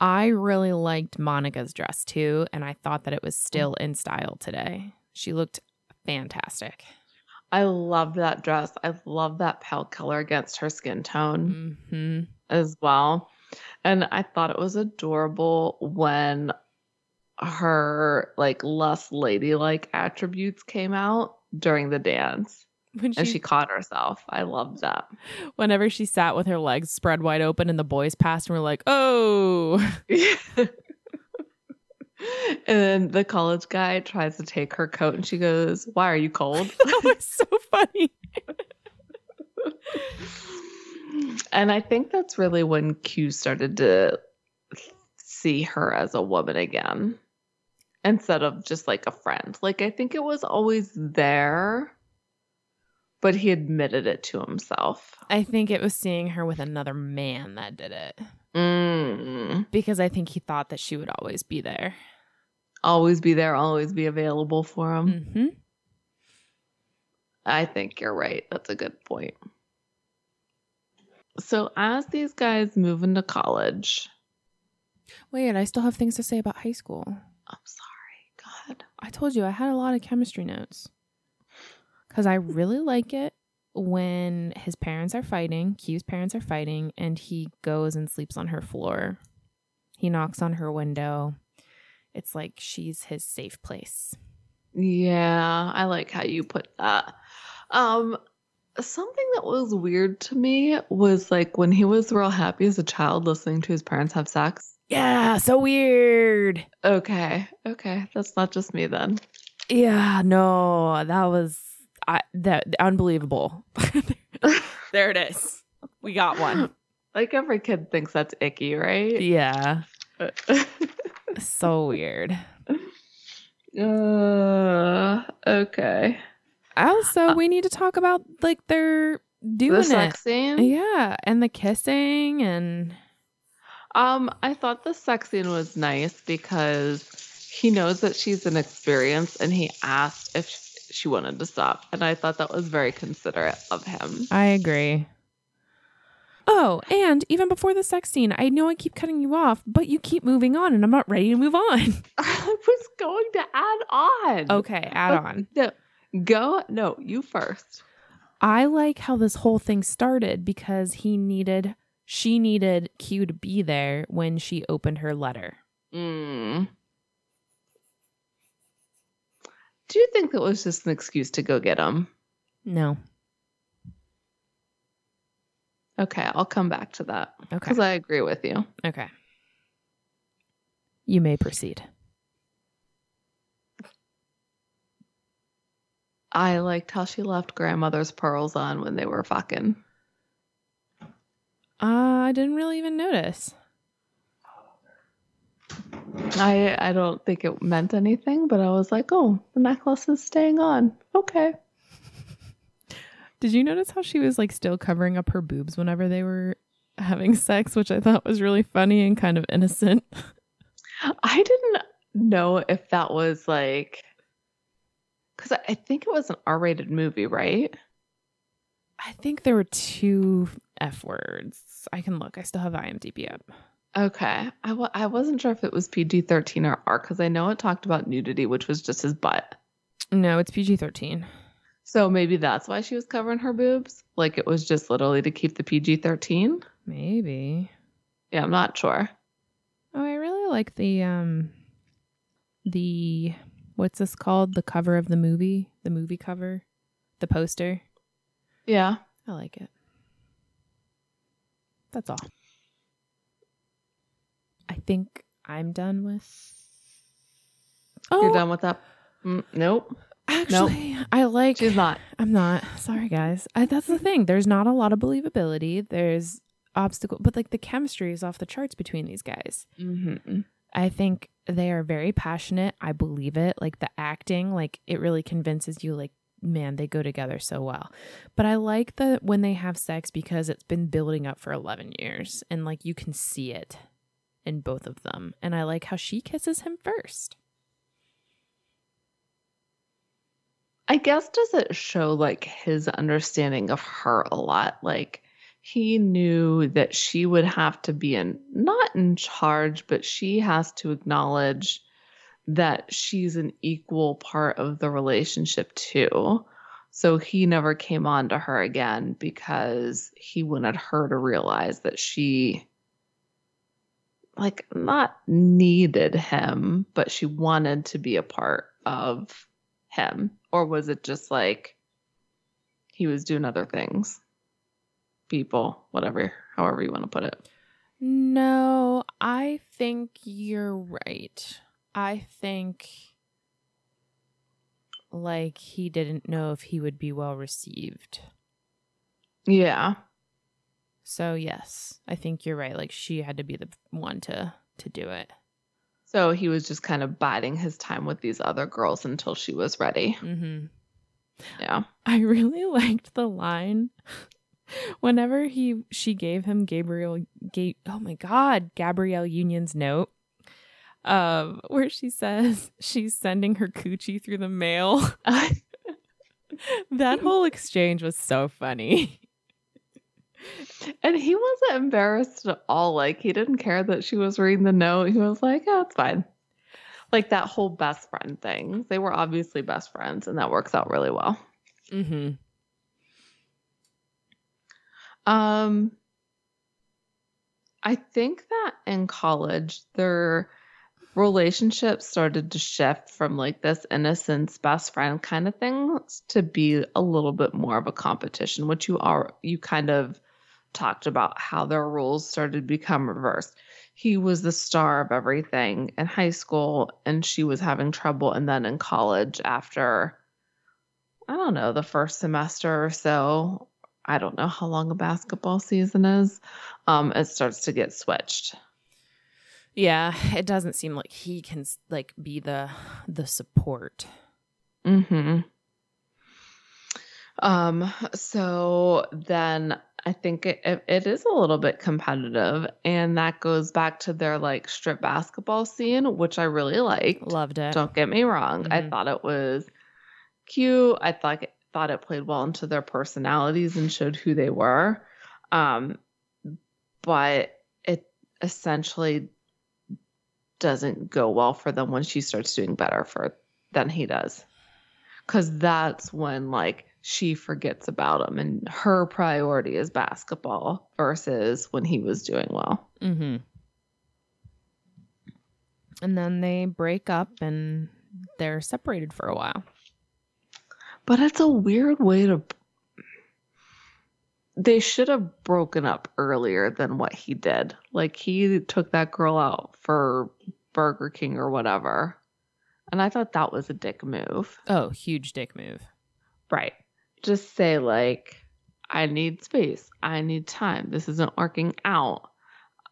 I really liked Monica's dress too, and I thought that it was still in style today. She looked fantastic. I love that dress. I love that pale color against her skin tone hmm as well. And I thought it was adorable when her like less ladylike attributes came out during the dance When she, and she caught herself. I loved that. whenever she sat with her legs spread wide open and the boys passed and were like, "Oh." and then the college guy tries to take her coat and she goes, Why are you cold? that was so funny. and I think that's really when Q started to see her as a woman again instead of just like a friend. Like, I think it was always there, but he admitted it to himself. I think it was seeing her with another man that did it Mm. because I think he thought that she would always be there. Always be there, always be available for him. hmm I think you're right. That's a good point. So, as these guys move into college, Wait, I still have things to say about high school. I'm sorry, God. I told you I had a lot of chemistry notes because I really like it when his parents are fighting, Q's parents are fighting, and he goes and sleeps on her floor. He knocks on her window. It's like she's his safe place. Yeah, I like how you put that. Um, something that was weird to me was like when he was real happy as a child listening to his parents have sex. Yeah, so weird. Okay, okay, that's not just me then. Yeah, no, that was I that unbelievable. there it is. We got one. Like every kid thinks that's icky, right? Yeah, so weird. uh, okay. Also, we need to talk about like they're doing the sex it. scene. Yeah, and the kissing and Um, I thought the sex scene was nice because he knows that she's inexperienced and he asked if she wanted to stop. And I thought that was very considerate of him. I agree. Oh, and even before the sex scene, I know I keep cutting you off, but you keep moving on and I'm not ready to move on. I was going to add on. Okay, add on. No, go. No, you first. I like how this whole thing started because he needed, she needed Q to be there when she opened her letter. Mm. Do you think that was just an excuse to go get him? No. Okay, I'll come back to that Okay. because I agree with you. Okay. You may proceed. I liked how she left grandmother's pearls on when they were fucking. Uh, I didn't really even notice. I I don't think it meant anything, but I was like, oh, the necklace is staying on. Okay. Did you notice how she was like still covering up her boobs whenever they were having sex, which I thought was really funny and kind of innocent? I didn't know if that was like because I think it was an R-rated movie, right? I think there were two F words. I can look. I still have IMDb up. Okay, I w- I wasn't sure if it was PG thirteen or R because I know it talked about nudity, which was just his butt. No, it's PG 13. So maybe that's why she was covering her boobs. Like it was just literally to keep the PG thirteen. Maybe. Yeah, I'm not sure. Oh, I really like the um the what's this called? The cover of the movie, the movie cover, the poster. Yeah. I like it. That's all. I think I'm done with. Oh, You're done with that? Mm, nope. Actually, I like. She's not. I'm not. Sorry, guys. I, that's the thing. There's not a lot of believability. There's obstacle, but like the chemistry is off the charts between these guys. Mm-hmm. I think they are very passionate. I believe it. Like the acting, like it really convinces you, like, man, they go together so well. But I like that when they have sex because it's been building up for 11 years and like you can see it in both of them. And I like how she kisses him first. I guess does it show like his understanding of her a lot? Like he knew that she would have to be in not in charge, but she has to acknowledge that she's an equal part of the relationship too. So he never came on to her again because he wanted her to realize that she like not needed him, but she wanted to be a part of him. Or was it just like he was doing other things? People, whatever, however you want to put it. No, I think you're right. I think like he didn't know if he would be well received. Yeah. So yes, I think you're right. Like she had to be the one to to do it. So he was just kind of biding his time with these other girls until she was ready. Mm-hmm. Yeah. I really liked the line whenever he she gave him Gabriel Ga- oh my god, Gabrielle Union's note. Um, where she says she's sending her coochie through the mail. that whole exchange was so funny. And he wasn't embarrassed at all. Like he didn't care that she was reading the note. He was like, "Yeah, it's fine." Like that whole best friend thing. They were obviously best friends, and that works out really well. Mm-hmm. Um, I think that in college, their relationship started to shift from like this innocence best friend kind of thing to be a little bit more of a competition, which you are you kind of talked about how their roles started to become reversed. He was the star of everything in high school, and she was having trouble. And then in college, after I don't know, the first semester or so, I don't know how long a basketball season is, um, it starts to get switched. Yeah, it doesn't seem like he can like be the the support. Mm-hmm. Um, so then I think it, it, it is a little bit competitive, and that goes back to their like strip basketball scene, which I really liked. Loved it. Don't get me wrong. I Mhm. thought it was cute. I thought thought it played well into their personalities and showed who they were. Um, but it essentially doesn't go well for them when she starts doing better for than he does. Cause that's when like she forgets about him and her priority is basketball versus when he was doing well. Mm-hmm. And then they break up and they're separated for a while. But it's a weird way to. They should have broken up earlier than what he did. Like he took that girl out for Burger King or whatever. And I thought that was a dick move. Oh, huge dick move. Right. Just say, like, I need space. I need time. This isn't working out.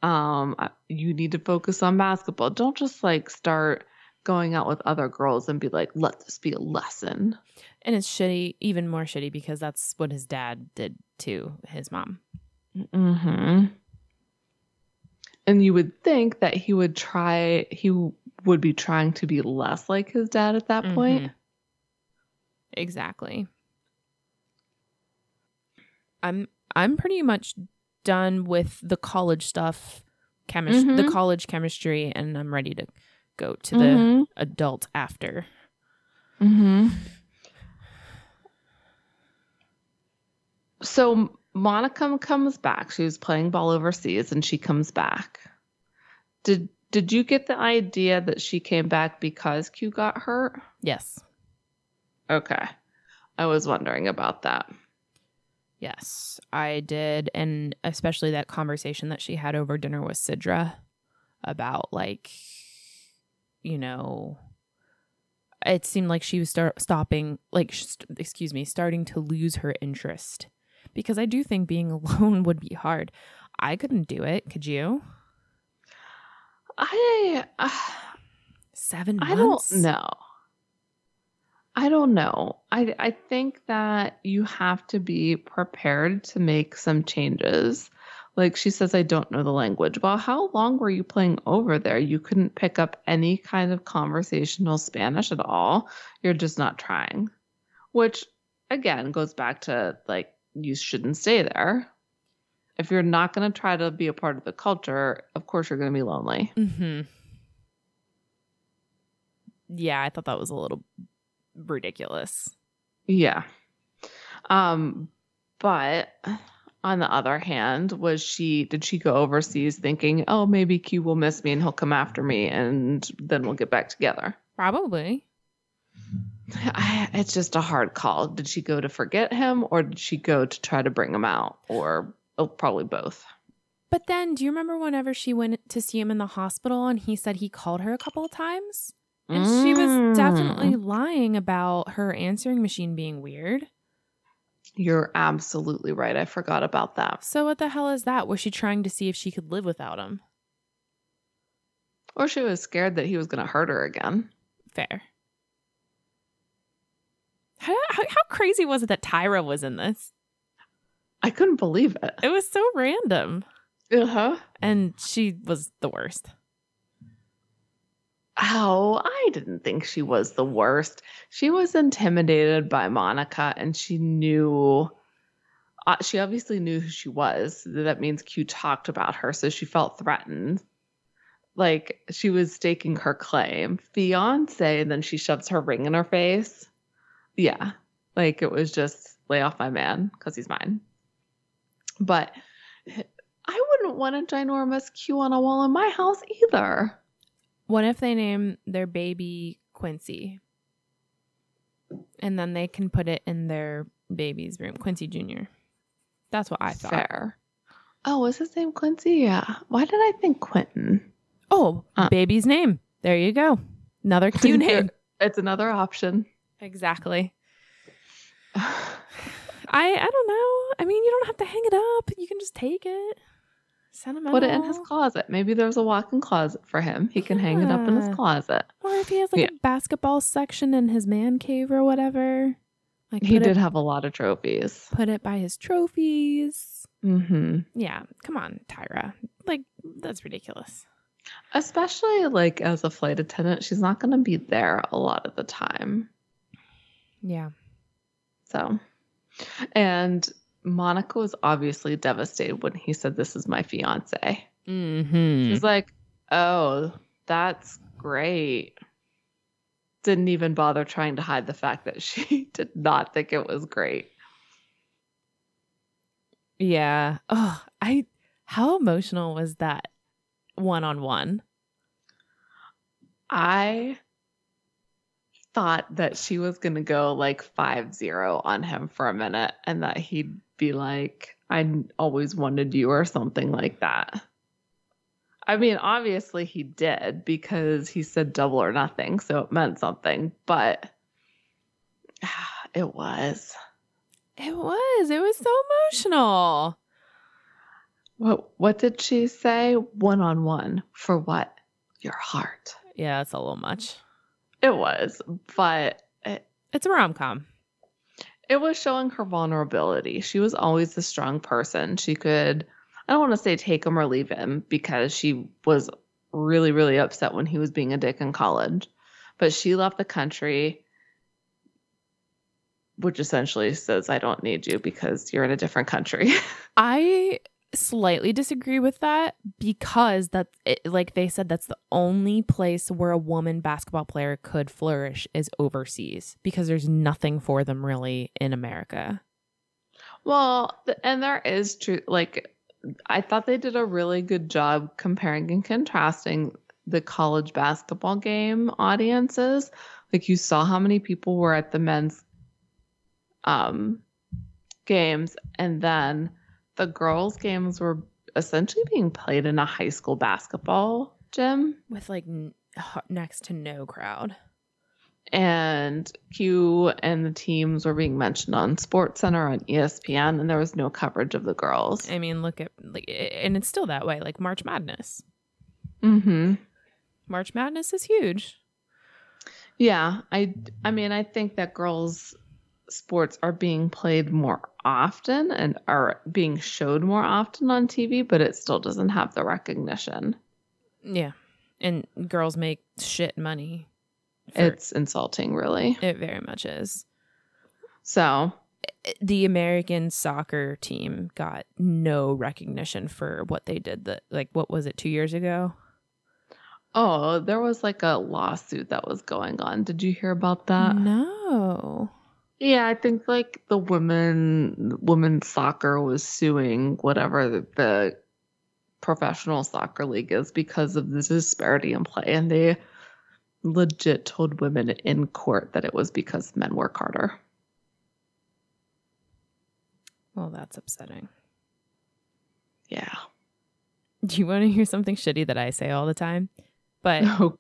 Um, you need to focus on basketball. Don't just like start going out with other girls and be like, let this be a lesson. And it's shitty, even more shitty because that's what his dad did to his mom. Mm-hmm. And you would think that he would try, he would be trying to be less like his dad at that point. Mhm. Exactly. I'm I'm pretty much done with the college stuff, chemistry, the Mhm. college chemistry, and I'm ready to go to the Mhm. adult after. Mm-hmm. So Monica comes back. She was playing ball overseas, and she comes back. Did Did you get the idea that she came back because Q got hurt? Yes. Okay, I was wondering about that. Yes, I did. And especially that conversation that she had over dinner with Sidra about like you know it seemed like she was start stopping like st- excuse me starting to lose her interest because i do think being alone would be hard i couldn't do it could you I uh, seven I months don't know. I don't know. I I think that you have to be prepared to make some changes. Like she says, I don't know the language. Well, how long were you playing over there? You couldn't pick up any kind of conversational Spanish at all. You're just not trying. Which again goes back to like you shouldn't stay there. If you're not going to try to be a part of the culture, of course you're going to be lonely. Mm-hmm. yeah i thought that was a little ridiculous Yeah. Um, but on the other hand, was she did she go overseas thinking, oh, maybe Q will miss me and he'll come after me and then we'll get back together? probably I, it's just a hard call. Did she go to forget him or did she go to try to bring him out? Or oh, probably both. But then, do you remember whenever she went to see him in the hospital and he said he called her a couple of times? And she was definitely Mm. lying about her answering machine being weird. You're absolutely right. I forgot about that. So, what the hell is that? Was she trying to see if she could live without him? Or she was scared that he was going to hurt her again. Fair. How, how, how crazy was it that Tyra was in this? I couldn't believe it. It was so random. Uh huh. And she was the worst. Oh, I didn't think she was the worst. She was intimidated by Monica and she knew, uh, she obviously knew who she was. That means Q talked about her, so she felt threatened. Like she was staking her claim. Fiance, and then she shoves her ring in her face. Yeah. Like it was just lay off my man because he's mine. But I wouldn't want a ginormous Q on a wall in my house either. What if they name their baby Quincy? And then they can put it in their baby's room, Quincy Jr. That's what I thought. Fair. Oh, was his name Quincy? Yeah. Why did I think Quentin? Oh, Uh. baby's name. There you go. Another cute name. It's another option. exactly. I I don't know. I mean, you don't have to hang it up. You can just take it. Sentimental. Put it in his closet. Maybe there's a walk-in closet for him. He can hang it up in his closet. Or if he has like Yeah. a basketball section in his man cave or whatever. Like He did it, have a lot of trophies. put it by his trophies. Mm-hmm. Yeah, come on, Tyra. Like that's ridiculous. Especially like as a flight attendant, she's not going to be there a lot of the time. Yeah. So, and Monica was obviously devastated when he said, "This is my fiance." Mm-hmm. She's like, "Oh, that's great." Didn't even bother trying to hide the fact that she did not think it was great. Yeah. Oh, I how emotional was that one on one? I thought that she was going to go like 5-0 on him for a minute and that he'd be like, "I always wanted you" or something like that. I mean, obviously he did because he said double or nothing, so it meant something, but it was. It was. It was so emotional. What what did she say? One on one for what? Your heart. Yeah, it's a little much. It was, but it, It's a rom com. It was showing her vulnerability. She was always a strong person. She could I don't want to say take him or leave him because she was really really upset when he was being a dick in college. But she left the country which essentially says I don't need you because you're in a different country. I slightly disagree with that because that it, like they said that's the only place where a woman basketball player could flourish is overseas because there's nothing for them really in America. Well, and there is true. Like, I thought they did a really good job comparing and contrasting the college basketball game audiences. Like, you saw how many people were at the men's um, games, and then the girls' games were essentially being played in a high school basketball gym with like n- next to no crowd. and Q and the teams were being mentioned on SportsCenter on ESPN and there was no coverage of the girls. I mean, look at like, and it's still that way. Like March Madness. Mm Mhm. March Madness is huge. Yeah, I I mean I think that girls sports are being played more often and are being showed more often on TV, but it still doesn't have the recognition. Yeah, and girls make shit money. It's insulting, really. it very much is. So, the American soccer team got no recognition for what they did. That like what was it two years ago? oh, there was like a lawsuit that was going on. Did you hear about that? no. Yeah, I think like the women women's soccer was suing whatever the, the professional soccer league is because of the disparity in play and they legit told women in court that it was because men work harder. Well, that's upsetting. Yeah. Do you want to hear something shitty that I say all the time? But Oh,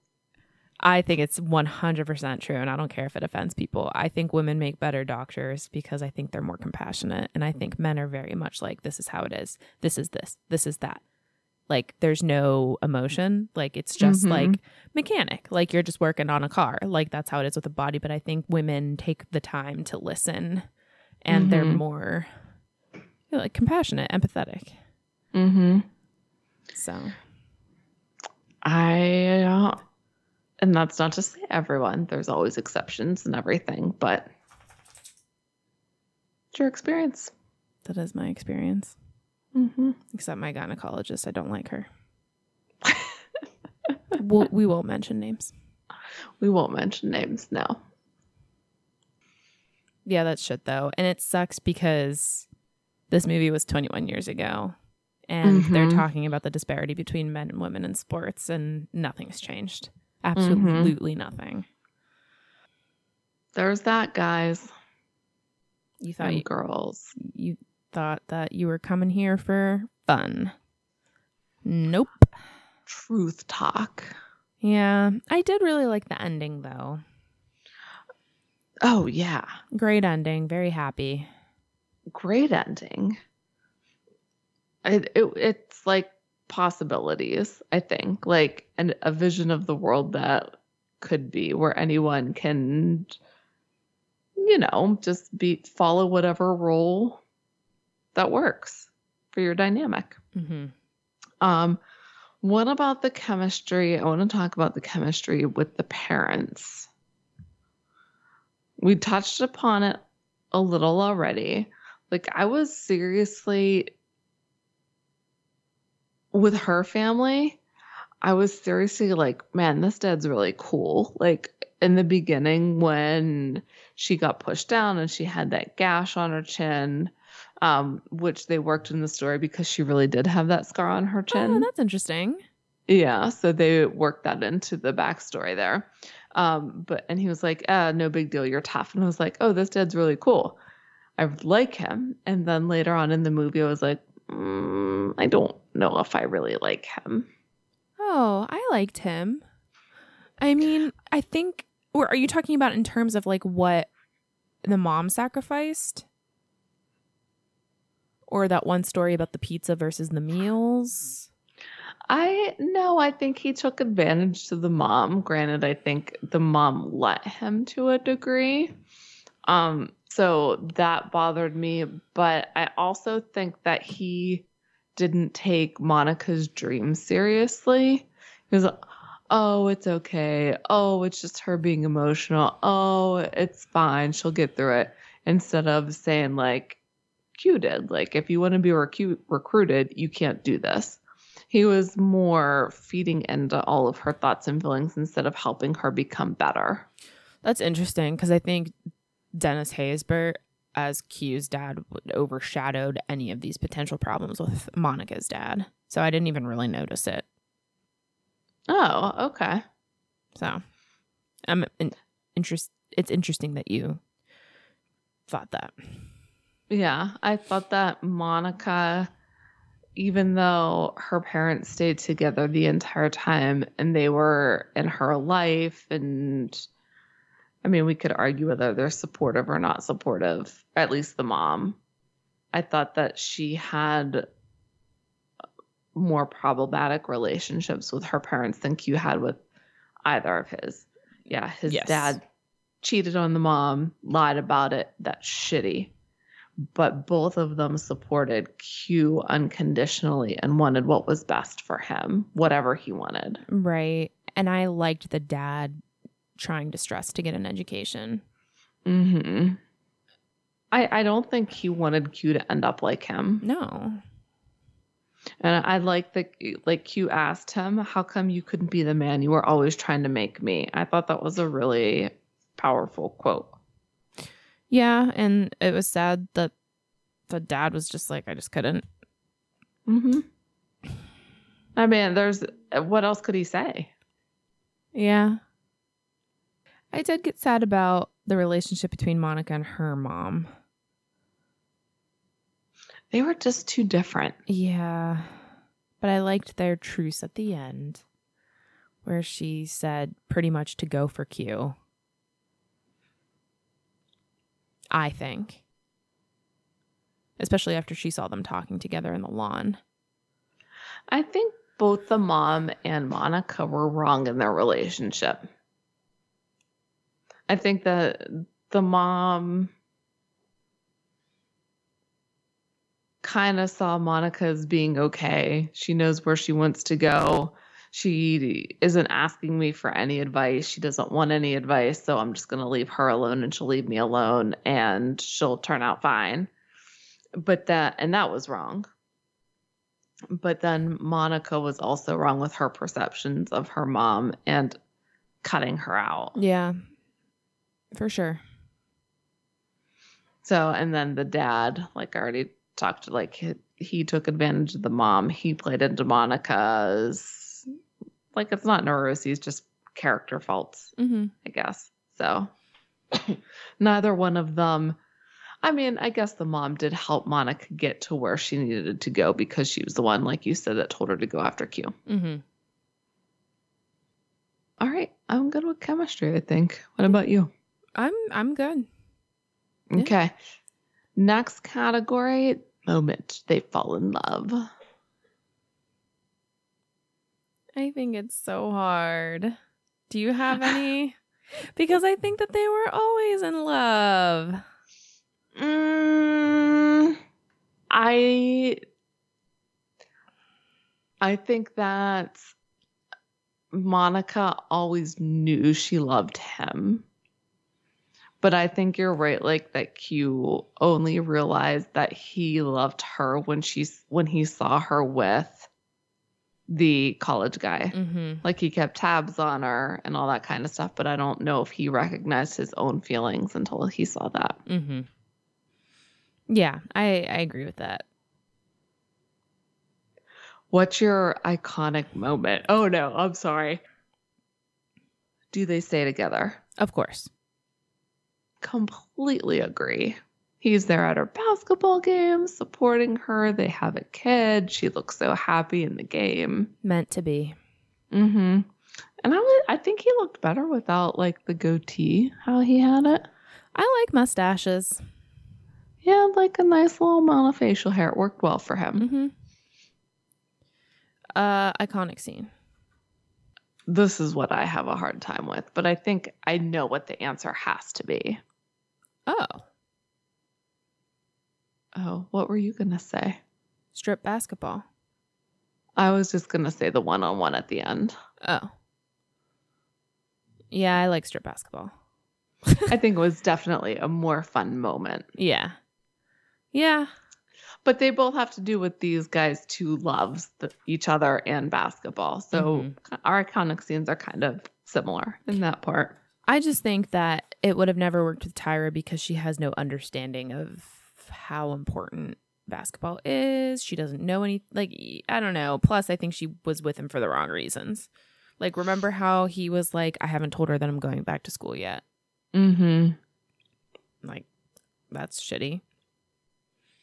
I think it's 100% true, and I don't care if it offends people. I think women make better doctors because I think they're more compassionate. And I think men are very much like, this is how it is. This is this. This is that. Like, there's no emotion. Like, it's just Mhm. like mechanic. Like, you're just working on a car. Like, that's how it is with the body. But I think women take the time to listen and they're Mhm. more you know, like compassionate, empathetic. mm-hmm. So, I, uh, and that's not to say everyone. There's always exceptions and everything, but it's your experience. that is my experience. Mm-hmm. Except my gynecologist. I don't like her. we'll, we won't mention names. We won't mention names now. Yeah, that's shit though. And it sucks because this movie was 21 years ago and they're Mhm. talking about the disparity between men and women in sports and nothing's changed. Mm-hmm. Absolutely nothing. There's that, guys. You thought And you, girls. you thought that you were coming here for fun. Nope. Truth talk. Yeah, I did really like the ending though. Oh, yeah. Great ending, very happy. Great ending. It, it, it's like possibilities, I think. Like an, a vision of the world that could be where anyone can, you know, just be follow whatever role that works for your dynamic. hmm Um, what about the chemistry? I want to talk about the chemistry with the parents. We touched upon it a little already. Like, I was seriously with her family. I was seriously like, man, this dad's really cool. Like, in the beginning, when she got pushed down and she had that gash on her chin, um, which they worked in the story because she really did have that scar on her chin. Oh, that's interesting. yeah, so they worked that into the backstory there. Um, but and he was like, uh, no big deal, you're tough. And I was like, oh, this dad's really cool. I like him. And then later on in the movie, I was like, mm, I don't know if I really like him. Oh, I liked him. I mean, I think or are you talking about in terms of like what the mom sacrificed? Or that one story about the pizza versus the meals? I no, I think he took advantage to the mom. Granted, I think the mom let him to a degree. Um, so that bothered me, but I also think that he didn't take Monica's dream seriously. He was like, oh, it's okay. Oh, it's just her being emotional. Oh, it's fine. She'll get through it. Instead of saying like Q did, like if you want to be recu- recruited, you can't do this he was more feeding into all of her thoughts and feelings instead of helping her become better. That's interesting because I think Dennis Haysbert as Q's dad would overshadowed any of these potential problems with Monica's dad. So I didn't even really notice it. Oh, okay. So I'm in, interest. It's interesting that you thought that. Yeah, I thought that Monica even though her parents stayed together the entire time and they were in her life and I mean, we could argue whether they're supportive or not supportive, at least the mom. I thought that she had more problematic relationships with her parents than Q had with either of his. Yeah, his Yes. dad cheated on the mom, lied about it. That's shitty. But both of them supported Q unconditionally and wanted what was best for him, whatever he wanted. Right. And I liked the dad trying to stress to get an education. hmm I, I don't think he wanted Q to end up like him. No. And I like that, like Q asked him, "How come you couldn't be the man you were always trying to make me?" I thought that was a really powerful quote. Yeah. And it was sad that the dad was just like, I just couldn't. hmm I mean, there's what else could he say? Yeah. I did get sad about the relationship between Monica and her mom. They were just too different. Yeah. But I liked their truce at the end, where she said pretty much to go for Q. I think. Especially after she saw them talking together in the lawn. I think both the mom and Monica were wrong in their relationship. I think that the mom kind of saw Monica as being okay. She knows where she wants to go. She isn't asking me for any advice. She doesn't want any advice. So I'm just going to leave her alone and she'll leave me alone and she'll turn out fine. But that, and that was wrong. But then Monica was also wrong with her perceptions of her mom and cutting her out. Yeah. For sure. So, and then the dad, like I already talked, like he, he took advantage of the mom. He played into Monica's, like it's not neuroses, just character faults, Mm-hmm. I guess. So, neither one of them. I mean, I guess the mom did help Monica get to where she needed to go because she was the one, like you said, that told her to go after Q. Mm-hmm. All right, I'm good with chemistry, I think. What about you? I'm I'm good. Yeah. Okay. Next category moment they fall in love. I think it's so hard. Do you have any? because I think that they were always in love. Mm, I I think that Monica always knew she loved him. But I think you're right, like that Q only realized that he loved her when she's when he saw her with the college guy. Mm-hmm. Like he kept tabs on her and all that kind of stuff, but I don't know if he recognized his own feelings until he saw that. Mm-hmm. Yeah, I I agree with that. What's your iconic moment? Oh no, I'm sorry. Do they stay together? Of course. Completely agree. He's there at her basketball game, supporting her. They have a kid. She looks so happy in the game. Meant to be. Mm-hmm. And I, would, I think he looked better without like the goatee, how he had it. I like mustaches. Yeah, like a nice little amount of facial hair. It worked well for him. Mm-hmm. Uh, iconic scene. This is what I have a hard time with, but I think I know what the answer has to be. Oh, Oh, what were you going to say? strip basketball. I was just going to say the one on one at the end. Oh. Yeah, I like strip basketball. I think it was definitely a more fun moment. Yeah. Yeah. But they both have to do with these guys two loves the, each other and basketball. So Mhm. our iconic scenes are kind of similar in that part. I just think that it would have never worked with Tyra because she has no understanding of how important basketball is. She doesn't know any like I don't know. Plus I think she was with him for the wrong reasons. Like remember how he was like I haven't told her that I'm going back to school yet. Mm-hmm. Like that's shitty.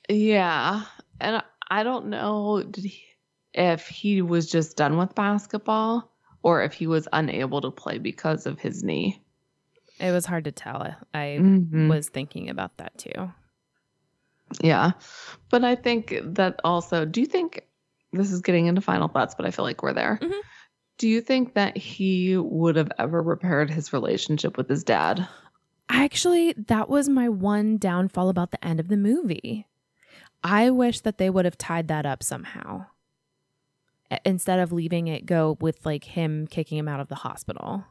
Yeah. And I don't know did he, if he was just done with basketball or if he was unable to play because of his knee. It was hard to tell. I Mhm. was thinking about that too. Yeah. But I think that also, do you think this is getting into final thoughts, but I feel like we're there. Mhm. Do you think that he would have ever repaired his relationship with his dad? Actually, that was my one downfall about the end of the movie. I wish that they would have tied that up somehow instead of leaving it go with like him kicking him out of the hospital.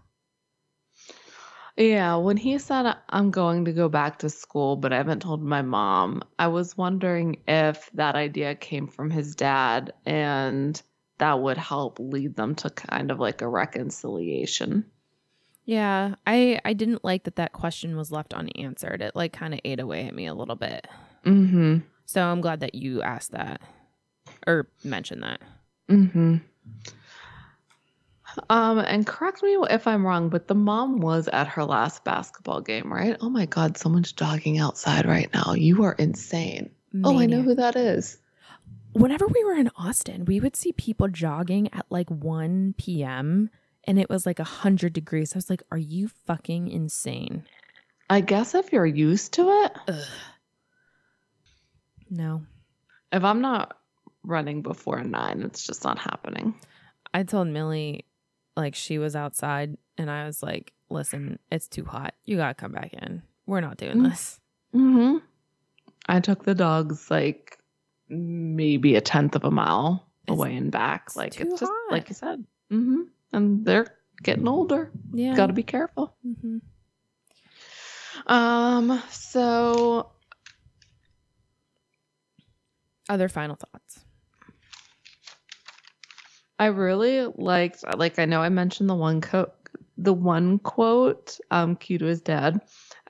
Yeah, when he said, I'm going to go back to school, but I haven't told my mom, I was wondering if that idea came from his dad and that would help lead them to kind of like a reconciliation. Yeah, I I didn't like that that question was left unanswered. It like kind of ate away at me a little bit. Mm-hmm. So I'm glad that you asked that or mentioned that. Mm-hmm. Um, and correct me if I'm wrong, but the mom was at her last basketball game, right? Oh my God, someone's jogging outside right now. You are insane. Oh, I know who that is. Whenever we were in Austin, we would see people jogging at like 1 p.m. and it was like 100 degrees. I was like, are you fucking insane? I guess if you're used to it, Ugh. No. if I'm not running before nine, it's just not happening. I told Millie, like, she was outside and I was like, listen, it's too hot. You got to come back in. We're not doing Mm. this. Mm-hmm. I took the dogs like maybe a tenth of a mile It's- away and back. Like too it's just hot. like you said. Mm-hmm. And they're getting older. Yeah. Got to be careful. hmm Um. So Other final thoughts. I really liked. Like I know I mentioned the one quote. The one quote. Um. Q to his dad.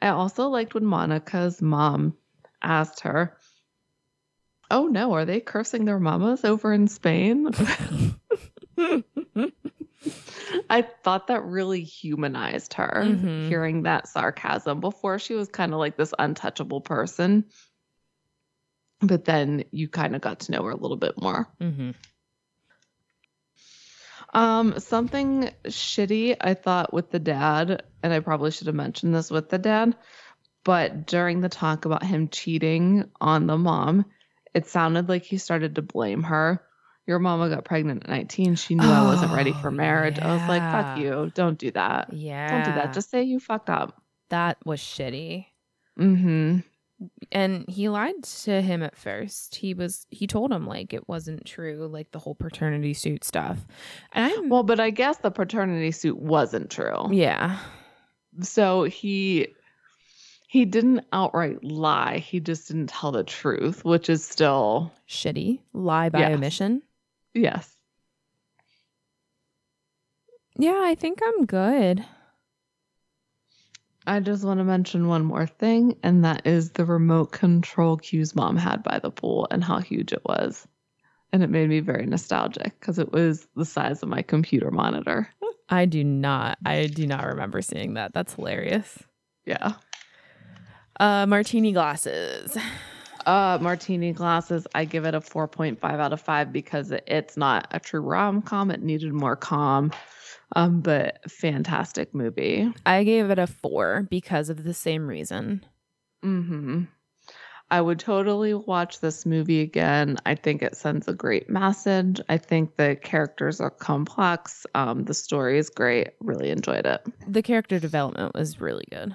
I also liked when Monica's mom asked her. Oh no, are they cursing their mamas over in Spain? I thought that really humanized her, Mhm. hearing that sarcasm. Before she was kind of like this untouchable person. But then you kind of got to know her a little bit more. hmm Um, something shitty I thought with the dad, and I probably should have mentioned this with the dad, but during the talk about him cheating on the mom, it sounded like he started to blame her. Your mama got pregnant at 19. She knew I wasn't ready for Oh, marriage. I was like, fuck you. Don't do that. Yeah. Don't do that. Just say you fucked up. that was shitty. Mm-hmm. And he lied to him at first. He was he told him like it wasn't true, like the whole paternity suit stuff. And I'm Well, but I guess the paternity suit wasn't true. yeah. So he he didn't outright lie. He just didn't tell the truth, which is still Shitty. Lie by Yes. omission. yes. Yeah, I think I'm good. I just want to mention one more thing, and that is the remote control Q's mom had by the pool and how huge it was. And it made me very nostalgic because it was the size of my computer monitor. I do not I do not remember seeing that. That's hilarious. Yeah. Uh martini glasses. Uh, martini glasses. I give it a 4.5 out of 5 because it- it's not a true rom com. It needed more calm. Um, but fantastic movie. I gave it a 4 because of the same reason. hmm I would totally watch this movie again. I think it sends a great message. I think the characters are complex. Um, the story is great. Really enjoyed it. The character development was really good,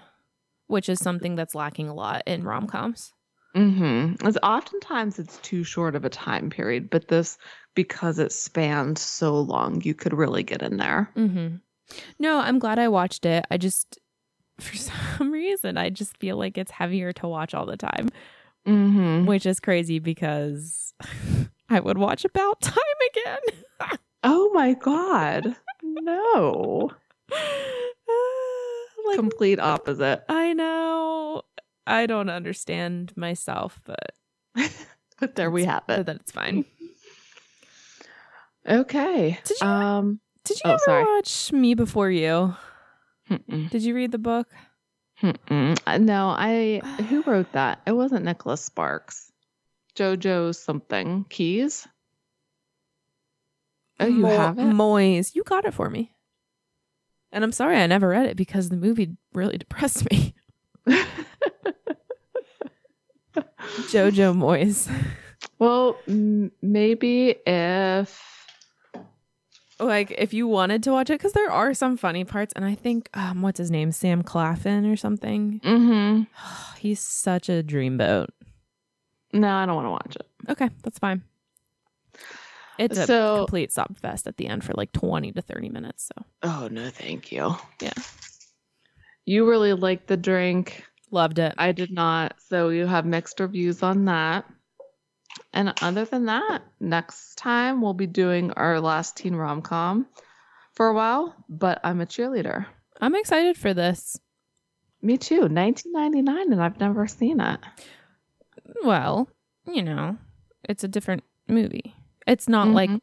which is something that's lacking a lot in rom-coms. Mm-hmm. As oftentimes it's too short of a time period, but this because it spanned so long, you could really get in there. Mhm. No, I'm glad I watched it. I just for some reason I just feel like it's heavier to watch all the time. Mm-hmm. which is crazy because I would watch About Time again. Oh my god, no! like Complete opposite. I know I don't understand myself, but but there we have it. then it's fine. Okay. Did you- Um. Did you Oh, ever sorry. watch Me Before You? mm-mm, Did you read the book? mm-mm. Uh, No, I. Who wrote that? It wasn't Nicholas Sparks. JoJo something. Keys? Oh, you Mo- have it? Moyes. You got it for me. And I'm sorry I never read it because the movie really depressed me. Jojo Moyes. well, m- maybe if Like if you wanted to watch it, because there are some funny parts, and I think um, what's his name, Sam Claflin or something. hmm He's such a dreamboat. No, I don't want to watch it. Okay, that's fine. It's a So- complete sob fest at the end for like twenty to thirty minutes. So Oh no, thank you. Yeah. You really like the drink. Loved it. I did not. So you have mixed reviews on that. And other than that, next time we'll be doing our last teen rom com for a while, but I'm a cheerleader. I'm excited for this. Me too. 1999, and I've never seen it. Well, you know, it's a different movie. It's not like Mhm.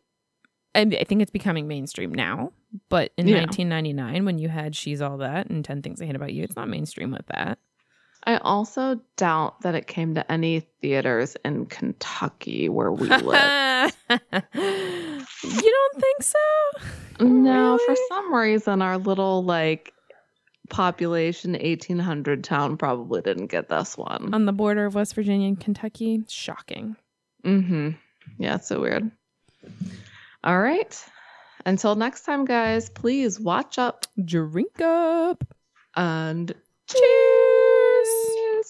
I, mean, I think it's becoming mainstream now, but in Yeah. 1999, when you had She's All That and 10 Things I Hate About You, it's not mainstream with that. I also doubt that it came to any theaters in Kentucky where we live. you don't think so? no, for some reason, our little like population 1800 town probably didn't get this one. On the border of West Virginia and Kentucky? Shocking. Mm-hmm. Yeah, it's so weird. All right. Until next time, guys, please watch up Drink up. and Cheers. Cheers.